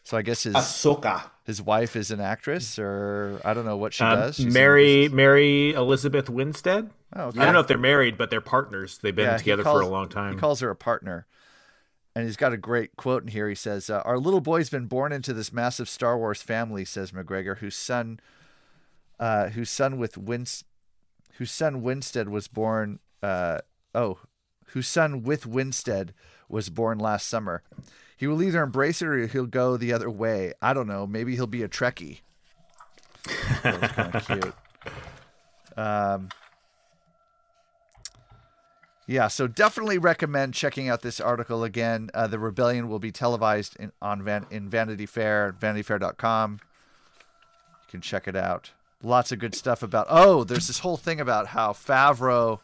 So I guess his Ahsoka. His wife is an actress, or I don't know what she Um, does. She's Mary Mary Elizabeth Winstead. Oh, okay. I don't know if they're married, but they're partners. They've been Yeah, together calls- for a long time. He calls her a partner. And he's got a great quote in here. He says, uh, Our little boy's been born into this massive Star Wars family, says McGregor, whose son uh, whose son with Winst whose son Winstead was born uh, oh, whose son with Winstead was born last summer. He will either embrace it or he'll go the other way. I don't know. Maybe he'll be a Trekkie. That was kind of cute. Um, yeah, so definitely recommend checking out this article again. Uh, the rebellion will be televised in on Van, in Vanity Fair, vanityfair.com. You can check it out. Lots of good stuff about. Oh, there's this whole thing about how Favreau,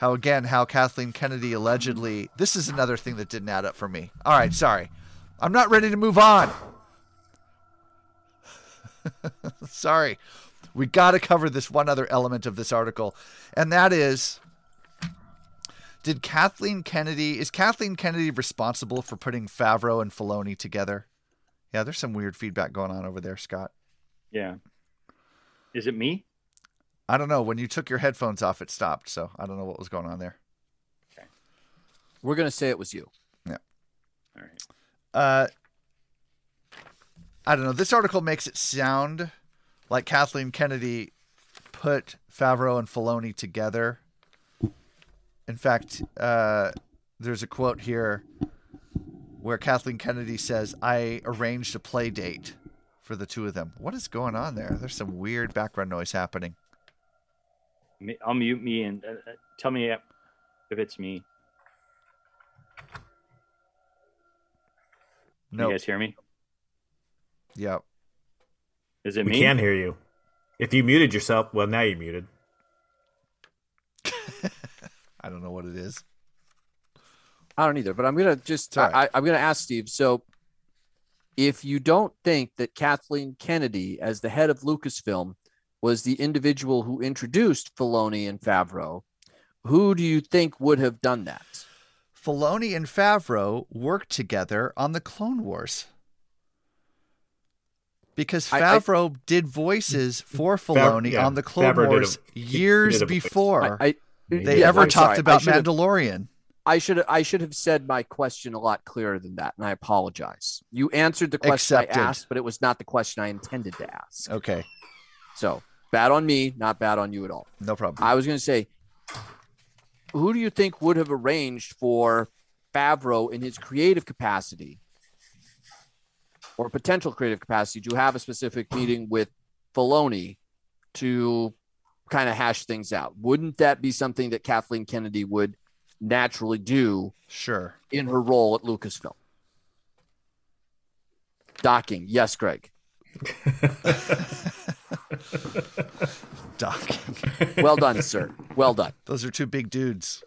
how again, how Kathleen Kennedy allegedly. This is another thing that didn't add up for me. All right, sorry. I'm not ready to move on. sorry. We got to cover this one other element of this article, and that is did Kathleen Kennedy is Kathleen Kennedy responsible for putting Favreau and Filoni together? Yeah, there's some weird feedback going on over there, Scott. Yeah. Is it me? I don't know. When you took your headphones off, it stopped. So I don't know what was going on there. Okay. We're gonna say it was you. Yeah. All right. Uh, I don't know. This article makes it sound like Kathleen Kennedy put Favreau and Filoni together. In fact, uh, there's a quote here where Kathleen Kennedy says, "I arranged a play date for the two of them. What is going on there? There's some weird background noise happening. Me- I'll mute me and uh, uh, tell me if it's me. No. You guys hear me? Yep. Is it we me? We can hear you. If you muted yourself, well, now you're muted. I don't know what it is. I don't either, but I'm gonna just all right. I, I'm gonna ask Steve. So, if you don't think that Kathleen Kennedy, as the head of Lucasfilm, was the individual who introduced Filoni and Favreau, who do you think would have done that? Filoni and Favreau worked together on the Clone Wars. Because I- I- Favreau did voices mm-hmm. for Fav- Filoni yeah, on the Clone Favreau a- Wars he- he years did a voice. before I, I they yeah, ever talked sorry. I about Mandalorian. I should I should have said my question a lot clearer than that, and I apologize. You answered the question Accepted. I asked, but it was not the question I intended to ask. Okay, So bad on me, not bad on you at all. no problem. I was going to say, who do you think would have arranged for Favreau in his creative capacity or potential creative capacity to have a specific meeting with Filoni to kind of hash things out? Wouldn't that be something that Kathleen Kennedy would naturally do Sure. in her role at Lucasfilm? Docking. Yes, Greg. Docking. Well done, sir. Well done. Those are two big dudes.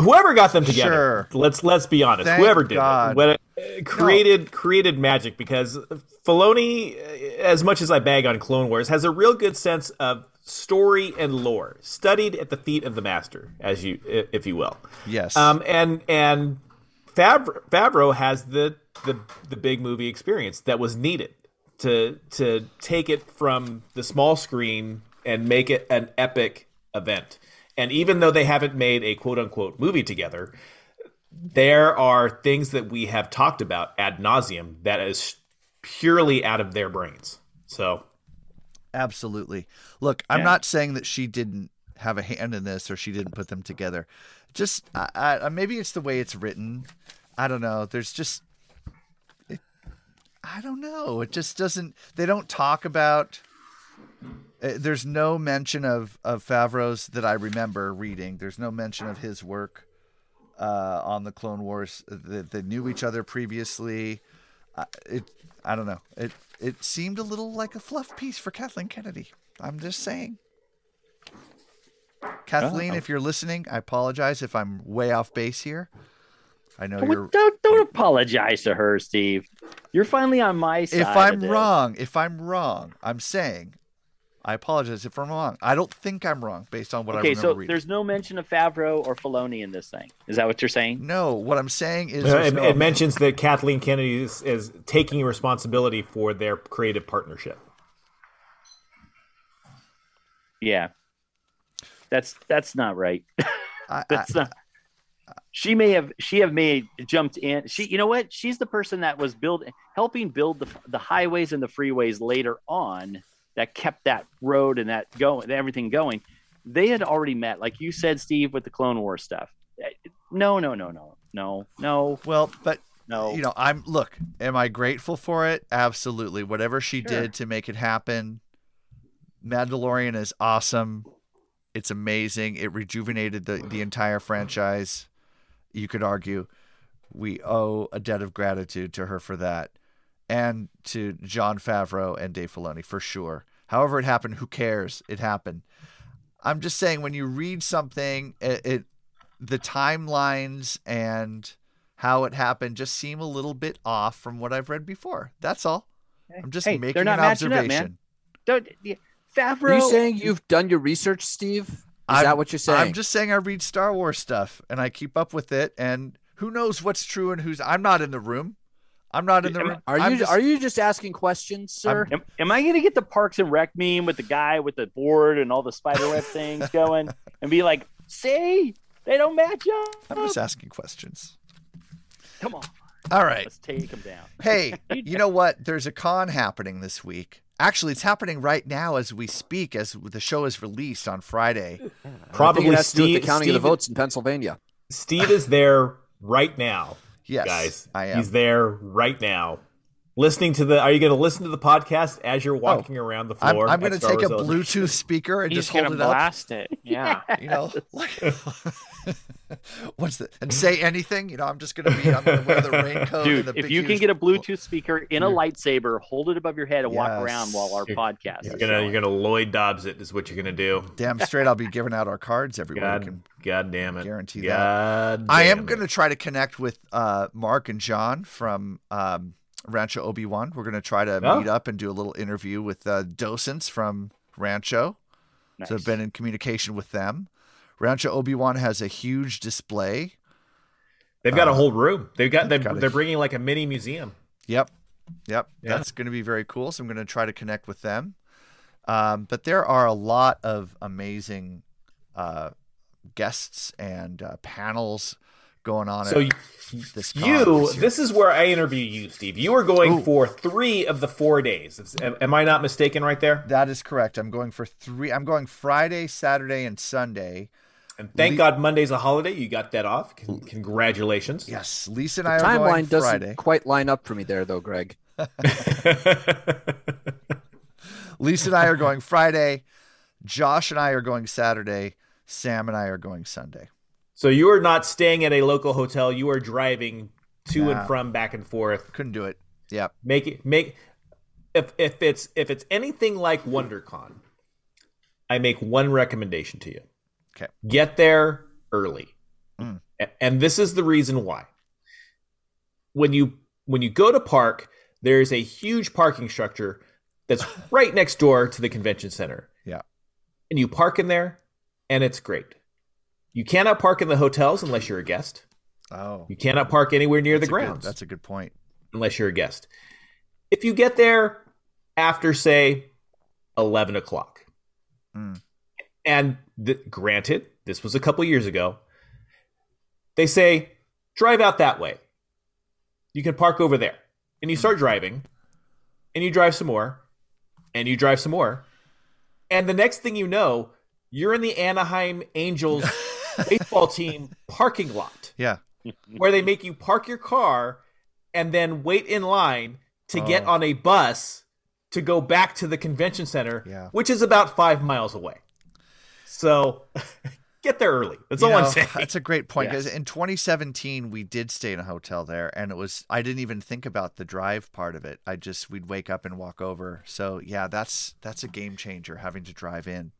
Whoever got them together, Sure. let's let's be honest. Thank Whoever did God. it, what, uh, created created magic because Filoni, uh, as much as I bag on Clone Wars, has a real good sense of story and lore, studied at the feet of the master, as you if you will. Yes. Um, and and Favre, Favreau has the, the the big movie experience that was needed to to take it from the small screen and make it an epic event. And even though they haven't made a quote unquote movie together, there are things that we have talked about ad nauseum that is purely out of their brains. So Absolutely. Look, I'm Yeah. not saying that she didn't have a hand in this or she didn't put them together. Just I, I, maybe it's the way it's written. I don't know. There's just it, I don't know. It just doesn't. They don't talk about. uh, There's no mention of of Favreau's that I remember reading. There's no mention of his work uh, on the Clone Wars. They, they knew each other previously. I it I don't know. It it seemed a little like a fluff piece for Kathleen Kennedy. I'm just saying. Kathleen, Oh. if you're listening, I apologize if I'm way off base here. I know Don't- you're. Don't, don't apologize to her, Steve. You're finally on my side. If I'm wrong, if I'm wrong, I'm saying, I apologize if I'm wrong. I don't think I'm wrong based on what I okay, remember so reading. there's no mention of Favreau or Filoni in this thing. Is that what you're saying? No, what I'm saying is it, no- it mentions that Kathleen Kennedy is, is taking responsibility for their creative partnership. Yeah, that's that's not right. I, that's not. She may have she have made jumped in. She you know what? She's the person that was building helping build the the highways and the freeways later on that kept that road and that going everything going. They had already met, like you said, Steve, with the Clone War stuff. No, no, no, no, no, no. Well, but no, you know, I'm look. Am I grateful for it? Absolutely. Whatever she Sure. did to make it happen. Mandalorian is awesome. It's amazing. It rejuvenated the the entire franchise. You could argue we owe a debt of gratitude to her for that, and to Jon Favreau and Dave Filoni for sure. However it happened, who cares? It happened. I'm just saying when you read something, it, it the timelines and how it happened just seem a little bit off from what I've read before. That's all. I'm just Hey, making they're not an matching up, observation. man. Don't yeah, Favreau. Are you saying you've done your research, Steve? Is I'm- that what you're saying? I'm just saying I read Star Wars stuff and I keep up with it and who knows what's true and who's I'm not in the room. I'm not in the room. Are I'm you just- are you just asking questions, sir? Am, am I going to get the Parks and Rec meme with the guy with the board and all the spiderweb things going and be like, see, they don't match up? I'm just asking questions. Come on. All right. Let's take them down. Hey, you know what? There's a con happening this week. Actually, it's happening right now as we speak, as the show is released on Friday. Probably I think to do with Steve- the counting of the votes in Pennsylvania. Steve is there right now. Yes, guys. I am. He's there right now. Listening to the, are you going to listen to the podcast as you're oh, walking around the Oh, I'm, floor? I'm going to take a Wars Celebration? Bluetooth speaker and He's just hold gonna it up. blast it. Yeah. You know, like what's the and say anything? You know, I'm just going to be. I'm going to wear the raincoat. Dude, and the if big, you can get a Bluetooth speaker in a lightsaber, hold it above your head and walk around while our podcast You're is gonna, going. you're gonna Lloyd Dobbs it. Is what you're gonna do. damn straight, I'll be giving out our cards everywhere. I God, can God damn it. guarantee that. God I am damn going to try to connect with uh, Mark and John from um, Rancho Obi Wan. We're going to try to Oh. meet up and do a little interview with uh, docents from Rancho. So I've been in communication with them. Rancho Obi Wan has a huge display. They've got a uh, whole room. They've got. They're, they've got they're bringing like a mini museum. Yep. Yep. Yeah. That's going to be very cool. So I'm going to try to connect with them. Um, but there are a lot of amazing uh, guests and uh, panels going on. So at you, this you this this is where I interview you, Steve. You are going Ooh. for three of the four days. Am, am I not mistaken right there? That is correct. I'm going for three. I'm going Friday, Saturday, and Sunday. And thank Le- God Monday's a holiday. You got that off. Con- Congratulations. Yes, Lisa and The I are going timeline doesn't Friday. quite line up for me there, though, Greg. Lisa and I are going Friday. Josh and I are going Saturday. Sam and I are going Sunday. So you are not staying at a local hotel. You are driving to Nah. and from, back and forth. Couldn't do it. Yep. Make it make if if it's if it's anything like WonderCon, I make one recommendation to you. Okay. Get there early. Mm. And this is the reason why. When you when you go to park, there's a huge parking structure that's right next door to the convention center. Yeah. And you park in there and it's great. You cannot park in the hotels unless you're a guest. Oh, You cannot park anywhere near that's the a good- grounds that's a good point. unless you're a guest. If you get there after, say, 11 o'clock, Mm. And th- granted, this was a couple years ago, they say, drive out that way. You can park over there. And you start driving, and you drive some more, and you drive some more. And the next thing you know, you're in the Anaheim Angels baseball team parking lot Yeah. where they make you park your car and then wait in line to get Oh. on a bus to go back to the convention center, Yeah. which is about five miles away. So get there early. That's You all I'm saying. That's a great point because Yes. in 2017 we did stay in a hotel there, and it was I didn't even think about the drive part of it. I just we'd wake up and walk over. So yeah, that's that's a game changer having to drive in.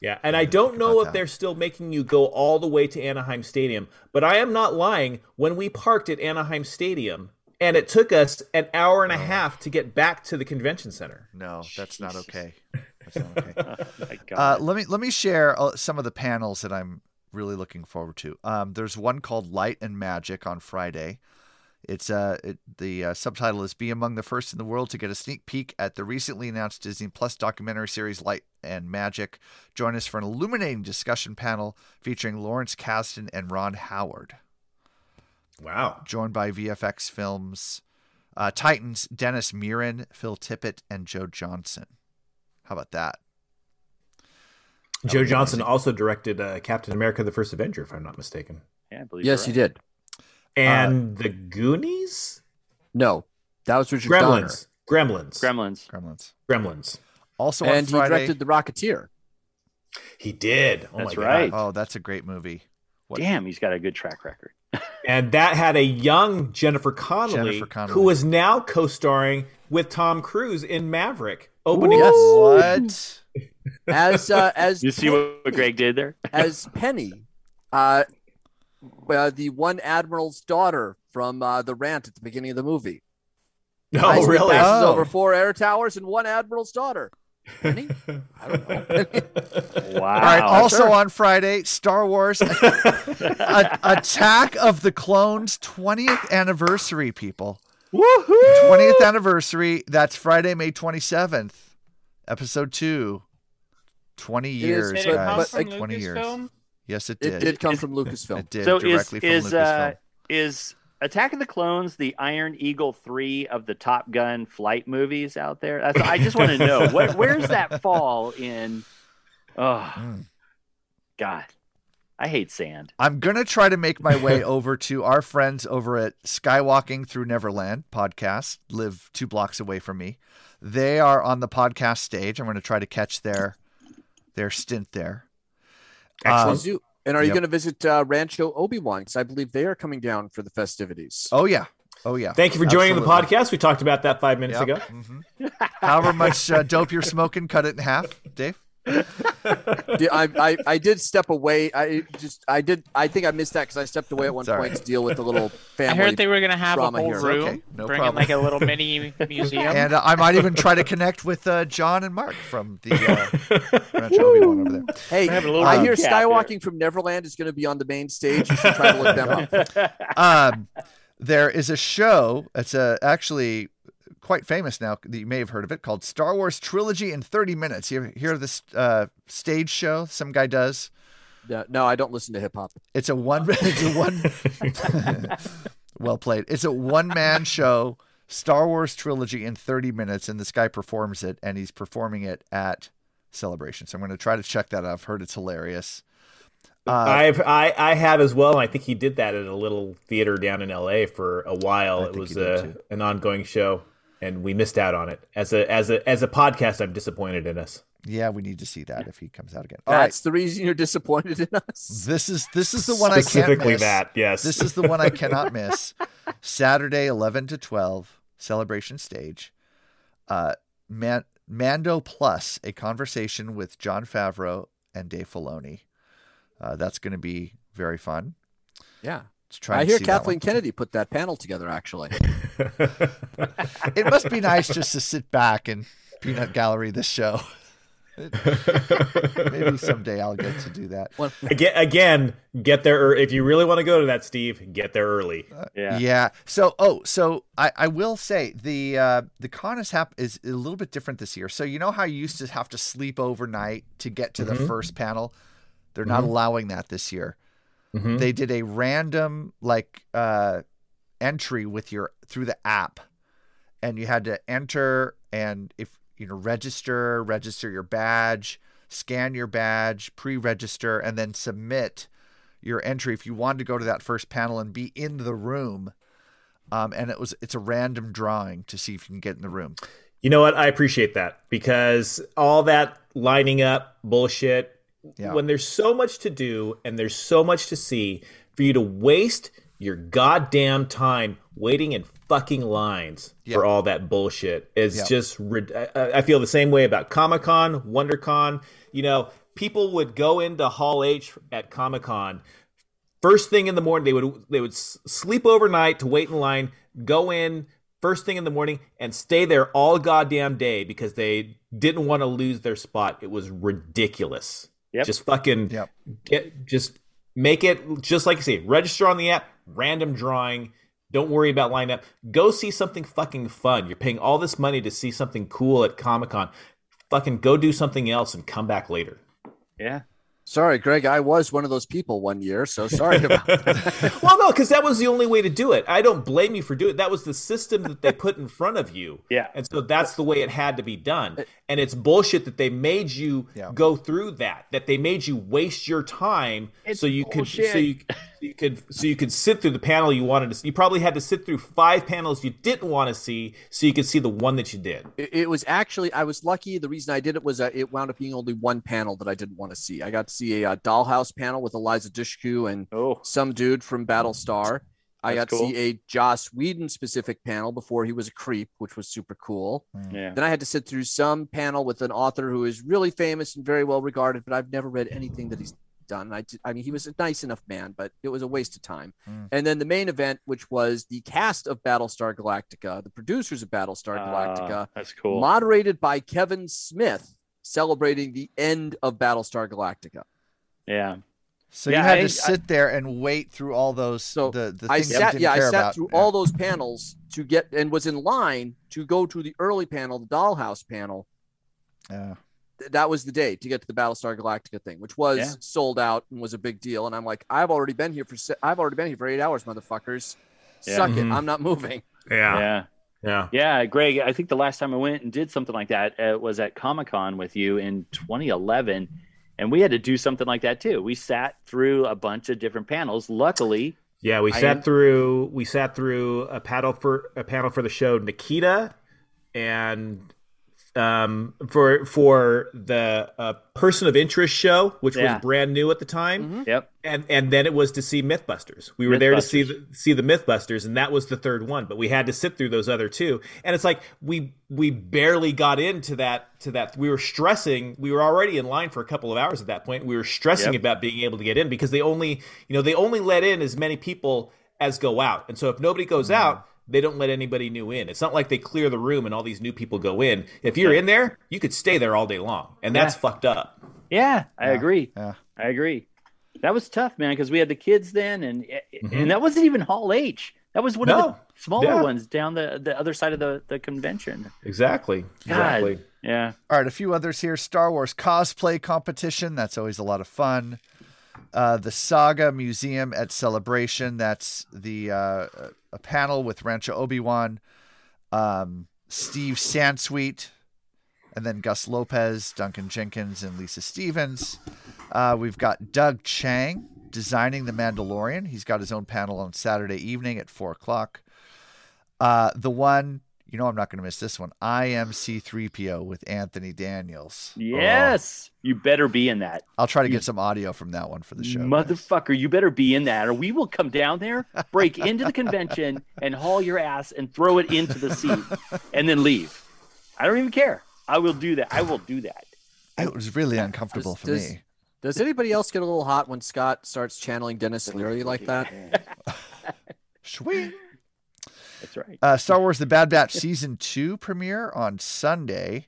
Yeah, and I don't know if that. they're still making you go all the way to Anaheim Stadium, but I am not lying. When we parked at Anaheim Stadium, and it took us an hour and a half to get back to the convention center. No, that's Jesus. That's not okay. My Uh, let me let me share uh, some of the panels that I'm really looking forward to. Um, there's one called Light and Magic on Friday. It's uh, it, the uh, subtitle is "Be Among the First in the World to get a sneak peek at the recently announced Disney Plus documentary series Light and Magic." Join us for an illuminating discussion panel featuring Lawrence Kasdan and Ron Howard, Wow. joined by VFX Films uh, Titans Dennis Muren, Phil Tippett, and Joe Johnston. How about that? That Joe would Johnson amazing. also directed uh, Captain America: The First Avenger, if I'm not mistaken, yeah, I believe Yes, you're he did. and The Goonies, No, that was Richard Donner. Gremlins, Gremlins, Gremlins. Gremlins. Gremlins. Also on And he directed The Rocketeer. He did. Oh That's my right. god! Oh, that's a great movie. What- Damn, he's got a good track record. And that had a young Jennifer Connelly, Jennifer Connelly. who is now co-starring with Tom Cruise in Maverick. Opening. Yes. What? As uh, as You see what Greg did there? as Penny, uh, uh, the one admiral's daughter from uh, the rant at the beginning of the movie. No, High speed really? passes Oh. over four air towers and one admiral's daughter. Penny? I don't know. Wow. All right. Also sure. on Friday, Star Wars A- Attack of the Clones 20th anniversary, people. Woohoo! 20th anniversary. That's Friday, May 27th. Episode 2. 20 years, Did Did it come guys. from 20 years. Lucasfilm? Yes, it did. It did. did come from Lucasfilm. It did So is directly from is Lucasfilm. uh, is Attack of the Clones the Iron Eagle three of the Top Gun flight movies out there? That's, I just want to know what, where's that fall in? Oh Mm. God, I hate sand. I'm gonna try to make my way over to our friends over at Skywalking Through Neverland podcast. Live two blocks away from me. They are on the podcast stage. I'm gonna try to catch their their stint there. Um, And are you yep. going to visit uh, Rancho Obi Wan? Because I believe they are coming down for the festivities. Oh yeah, oh yeah. Thank you for joining the podcast. We talked about that five minutes Yep. ago. Mhm. However much uh, dope you're smoking, cut it in half, Dave. Did- I, I I did step away. I just I did. I think I missed that because I stepped away at one It's all point to deal with the little family. I family. heard they were gonna have a whole here. room, Okay, no bring in problem. like a little mini museum. And uh, I might even try to connect with uh, John and Mark from the uh, Rancho Obi Wan over there. Hey, having a little I hear recap Skywalking from Neverland is going to be on the main stage. You should try to look them up. um, there is a show. It's uh, actually quite famous now. that You may have heard of it called Star Wars Trilogy in 30 Minutes. You hear this uh, stage show some guy does? No, no, I don't listen to hip hop. It's a one. It's a one. well played. It's a one man show. Star Wars trilogy in 30 minutes, and this guy performs it, and he's performing it at Celebration. So I'm going to try to check that out. I've heard it's hilarious. Uh, I've I, I have as well, and I think he did that at a little theater down in L.A. for a while. I It was a, an ongoing show, and we missed out on it. As a as a as a podcast, I'm disappointed in us. yeah, we need to see that if he comes out again. All right, That's the reason you're disappointed in us. this is this is the one I can't Specifically miss. that, yes. This is the one I cannot miss. Saturday, 11 to 12, celebration stage. Uh, Man- Mando Plus, a conversation with Jon Favreau and Dave Filoni. Uh, that's going to be very fun. Yeah. Let's try I and hear see Kathleen one. Kennedy put that panel together. Actually, It must be nice just to sit back and peanut gallery this show. Maybe someday I'll get to do that. Again, again, get there ear- if you really want to go to that, Steve. Get there early. Yeah. Yeah. So, oh, so I, I will say the uh, the con is hap- is a little bit different this year. So you know how you used to have to sleep overnight to get to the Mhm. first panel. They're not Mhm. allowing that this year. Mhm. They did a random like uh, entry with your through the app, and you had to enter and if you know register, register your badge, scan your badge, pre-register, and then submit your entry if you wanted to go to that first panel and be in the room. Um, and it was it's a random drawing to see if you can get in the room. You know what? I appreciate that because all that lining up bullshit. Yeah. When there's so much to do and there's so much to see, for you to waste your goddamn time waiting in fucking lines for all that bullshit is Yeah. just. I, I feel the same way about Comic Con, WonderCon. You know, people would go into Hall H at Comic Con first thing in the morning they would they would sleep overnight to wait in line go in first thing in the morning and stay there all goddamn day because they didn't want to lose their spot it was ridiculous Yep. just fucking get just make it just like you say register on the app random drawing don't worry about line up go see something fucking fun. You're paying all this money to see something cool at comic-con. Fucking go do something else and come back later. Yeah. Sorry, Greg. I was one of those people one year, so sorry about that. well, no, because that was the only way to do it. I don't blame you for doing it. That was the system that they put in front of you. Yeah. And so that's the way it had to be done. And it's bullshit that they made you go through that, that they made you waste your time so you could so you, you could so you could sit through the panel you wanted to see. You probably had to sit through five panels you didn't want to see so you could see the one that you did. It, it was actually I was lucky. The reason I did it was uh, it wound up being only one panel that I didn't want to see. I got to see a uh, Dollhouse panel with Eliza Dushku and some dude from Battlestar. I got That's to see a Joss Whedon specific panel before he was a creep, which was super cool. Yeah. Then I had to sit through some panel with an author who is really famous and very well regarded, but I've never read anything that he's done. I, I mean, he was a nice enough man, but it was a waste of time. Mm. And then the main event, which was the cast of Battlestar Galactica, the producers of Battlestar Galactica, Ah, that's cool. moderated by Kevin Smith, celebrating the end of Battlestar Galactica. Yeah. So Yeah, you had I- to sit there and wait through all those so the, the I things sat, didn't yeah, I sat about. through all those panels to get and was in line to go to the early panel, the Dollhouse panel. Yeah. Th- That was the day to get to the Battlestar Galactica thing, which was Yeah. sold out and was a big deal. And I'm like, I've already been here for se- I've already been here for eight hours, motherfuckers. Yeah. Suck Mhm. it, I'm not moving. Yeah. Yeah. Yeah, Greg, I think the last time I went and did something like that uh, was at Comic Con with you in 2011. and we had to do something like that too. We sat through a bunch of different panels. Luckily, Yeah, we I sat am- through we sat through a panel for a panel for the show Nikita and um for for the uh, person of interest show which Yeah. was brand new at the time. Yep. and and then it was to see mythbusters. We were there to see the, see the mythbusters and that was the third one but we had to sit through those other two. And it's like we we barely got into that to that. We were stressing we were already in line for a couple of hours at that point. We were stressing Yep. about being able to get in because they only you know they only let in as many people as go out. And so if nobody goes out they don't let anybody new in it's not like they clear the room and all these new people go in if you're in there you could stay there all day long and that's Yeah. fucked up Yeah, I agree. Yeah. I agree. That was tough, man, because we had the kids then, and Mhm. and that wasn't even Hall H. That was one of the smaller Yeah. ones down the the other side of the the convention. exactly God. exactly Yeah. All right, a few others here. Star Wars cosplay competition. That's always a lot of fun. Uh, the Saga Museum at Celebration. That's the uh, a panel with Rancho Obi Wan, um, Steve Sansweet, and then Gus Lopez, Duncan Jenkins, and Lisa Stevens. Uh, we've got Doug Chiang designing the Mandalorian. He's got his own panel on Saturday evening at four o'clock. Uh, the one, you know, I'm not going to miss this one. I am C3PO with Anthony Daniels. Yes. Oh. You better be in that. I'll try to get some audio from that one for the show. Motherfucker, you better be in that, or we will come down there, break into the convention, and haul your ass and throw it into the seat, and then leave. I don't even care. I will do that. I will do that. It was really uncomfortable for does, me. Does anybody else get a little hot when Scott starts channeling Denis Leary like that? Sweet. That's right. Uh, Star Wars: The Bad Batch season two premiere on Sunday,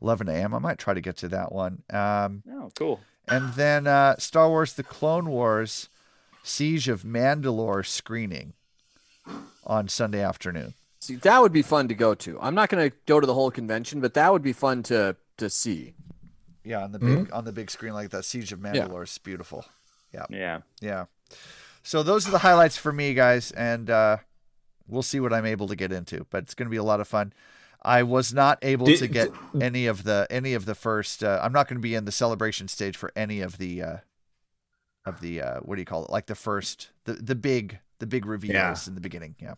11 a.m. I might try to get to that one. Um, Oh, cool. and then uh, Star Wars: The Clone Wars Siege of Mandalore screening on Sunday afternoon. See, that would be fun to go to. I'm not going to go to the whole convention, but that would be fun to to see. Yeah, on the big on the big screen like that. Siege of Mandalore is beautiful. Yeah. Yeah. Yeah. So those are the highlights for me, guys, and uh, we'll see what I'm able to get into. But it's going to be a lot of fun. I was not able Did- to get any of the any of the first. Uh, I'm not going to be in the celebration stage for any of the uh, of the uh, what do you call it? Like the first the the big the big reveals Yeah. in the beginning. Yeah.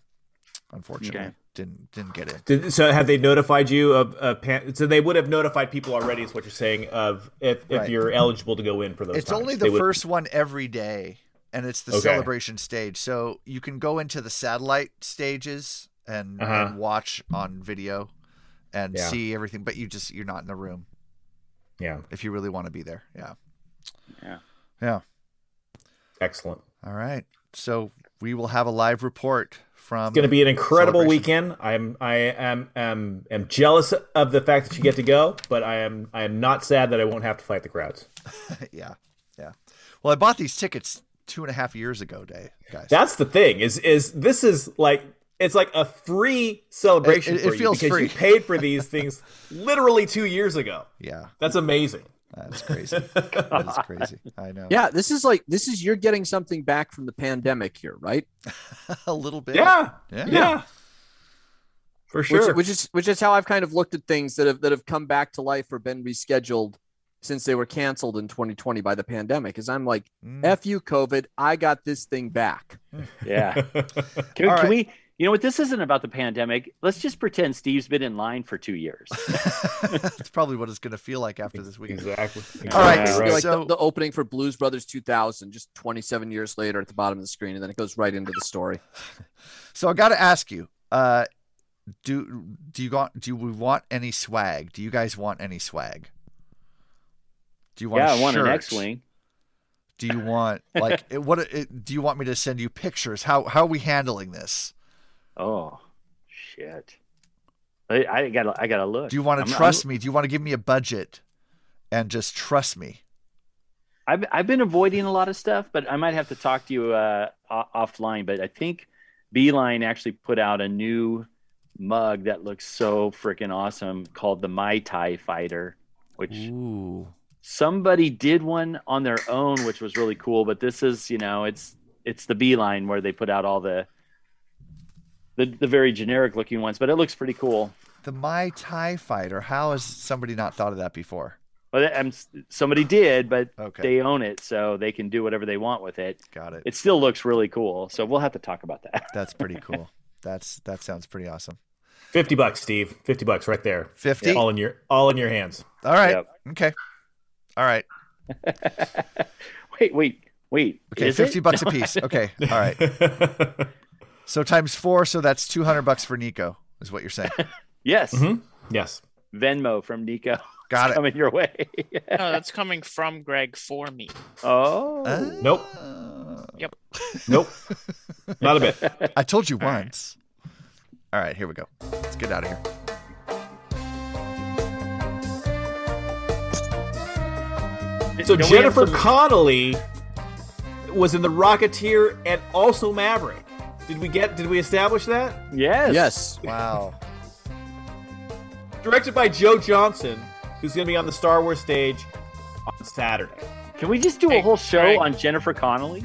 Unfortunately, Okay. didn't didn't get it. Did, so have they notified you of, of pan, so they would have notified people already is what you're saying of if, if Right. you're eligible to go in for those It's times. only They the would- first one every day, and it's the Okay. celebration stage. So you can go into the satellite stages and, Uh-huh. and watch on video and Yeah. see everything, but you just you're not in the room. Yeah. If you really want to be there. Yeah. Yeah. Yeah. Excellent. All right. So we will have a live report from It's going to be an incredible weekend. I'm I am am am jealous of the fact that you get to go, but I am I am not sad that I won't have to fight the crowds. yeah. Yeah. Well, I bought these tickets two and a half years ago, Day guys. That's the thing is is this is like it's like a free celebration It- it- it for feels you because free. you paid for these things literally two years ago. Yeah. That's amazing. That's crazy. that is crazy. I know. Yeah, this is like this is you're getting something back from the pandemic here, right? a little bit. Yeah. Yeah. Yeah. For Which- sure. Which, is which is how I've kind of looked at things that have that have come back to life or been rescheduled since they were canceled in 2020 by the pandemic. Is I'm like, Mm. f you COVID, I got this thing back. Yeah. Can, can right. we? You know what? This isn't about the pandemic. Let's just pretend Steve's been in line for two years. That's probably what it's going to feel like after this weekend. Exactly. All right. It's right. like So- the, the opening for Blues Brothers 2000, just 27 years later at the bottom of the screen, and then it goes right into the story. So I got to ask you, uh, do do you want do we want any swag? Do you guys want any swag? Do you want? yeah, a I want an? X-wing. Do you want like it- what? It, do you want me to send you pictures? How how are we handling this? Oh, shit! I, I gotta, I gotta look. Do you want I'm- to I'm- trust me? Do you want to give me a budget and just trust me? I've I've been avoiding a lot of stuff, but I might have to talk to you uh, offline. But I think Beeline actually put out a new mug that looks so freaking awesome called the Mai Tai Fighter, which Ooh. Somebody did one on their own, which was really cool. But this is, you know, it's it's the Beeline where they put out all the the, the very generic looking ones, but it looks pretty cool. The Mai Tai Fighter. How has somebody not thought of that before? Well, um, somebody did, but Okay. they own it, so they can do whatever they want with it. Got it. It still looks really cool, so we'll have to talk about that. That's pretty cool. That's that sounds pretty awesome. Fifty bucks, Steve. Fifty bucks right there. 50? All in your all in your hands. All right. Yep. Okay. All right. Wait, wait, wait. Okay, Is fifty it? bucks a piece. Okay. All right. So times four, so that's two hundred bucks for Nico, is what you're saying. yes. Mhm. Yes. Venmo from Nico. Got it. Coming your way. No, that's coming from Greg for me. oh. Nope. Yep. Nope. Not a bit. I told you once. All right, here we go. Let's get out of here. So Don't Jennifer some- Connelly was in the Rocketeer and also Maverick. Did we get? Did we establish that? Yes. Yes. Wow. Directed by Joe Johnston, who's going to be on the Star Wars stage on Saturday. Can we just do a whole show Greg. on Jennifer Connelly?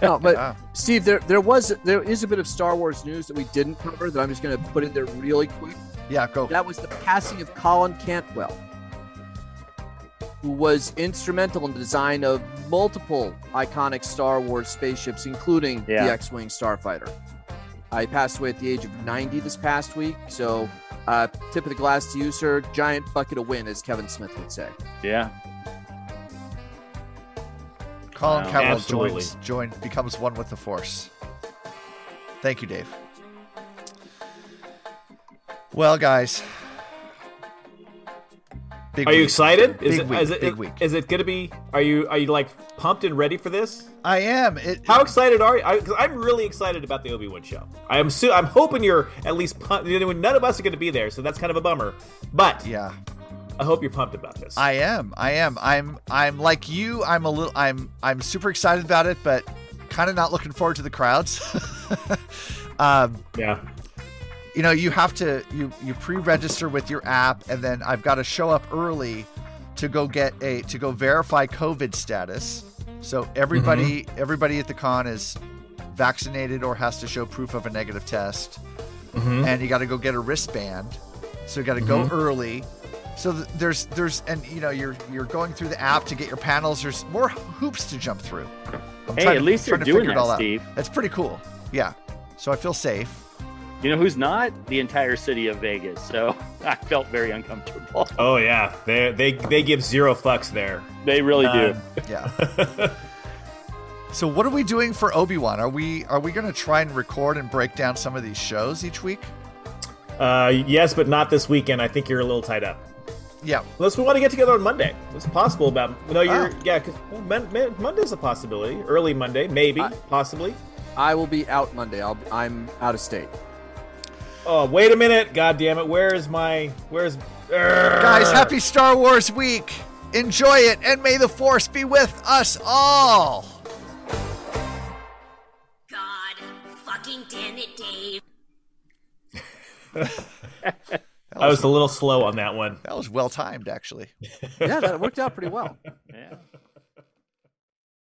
No, but Wow. Steve, there there was there is a bit of Star Wars news that we didn't cover that I'm just going to put in there really quick. Yeah, go. That was the passing of Colin Cantwell, who was instrumental in the design of multiple iconic Star Wars spaceships, including Yeah. the X-wing Starfighter. I passed away at the age of 90 this past week, so uh, tip of the glass to you, sir. Giant bucket of win, as Kevin Smith would say. Yeah. Colin Wow. Cowell Absolutely. joins join becomes one with the force. Thank you, Dave. Well, guys. Big Are you week. excited? Big Is it, week. is it, big week. Is it going to be? Are you are you like pumped and ready for this? I am. It, How excited are you? I, I'm really excited about the Obi Wan show. I am. I'm hoping you're at least pumped. you None of us are going to be there, so that's kind of a bummer. But yeah. I hope you're pumped about this. I am. I am. I'm. I'm like you. I'm a little. I'm. I'm super excited about it, but kind of not looking forward to the crowds. um, yeah. You know, you have to. You you pre-register with your app, and then I've got to show up early to go get a to go verify COVID status. So everybody everybody at the con is vaccinated or has to show proof of a negative test, Mhm. and you got to go get a wristband. So you got to Mhm. go early. So th- there's there's and you know you're you're going through the app to get your panels. There's more hoops to jump through. I'm Hey, trying at to- least trying they're doing figure it that, all out. Steve. That's pretty cool. Yeah. So I feel safe. You know who's not? The entire city of Vegas. So I felt very uncomfortable. Oh yeah. They they they give zero fucks there. They really do. Um, Yeah. so what are we doing for Obi-Wan? Are we are we going to try and record and break down some of these shows each week? Uh, yes, but not this weekend. I think you're a little tied up. Yeah. Unless we want to get together on Monday. It's possible about. No, you're. Oh. Yeah, because well, Mon- Mon- Monday's a possibility. Early Monday, maybe, possibly. I will be out Monday. I'll, I'm out of state. Oh, wait a minute! God damn it! Where is my? Where's? Guys, happy Star Wars week. Enjoy it and may the force be with us all. God fucking damn it, Dave. I was a little slow on that one. That was well timed, actually. Yeah, that worked out pretty well. Yeah.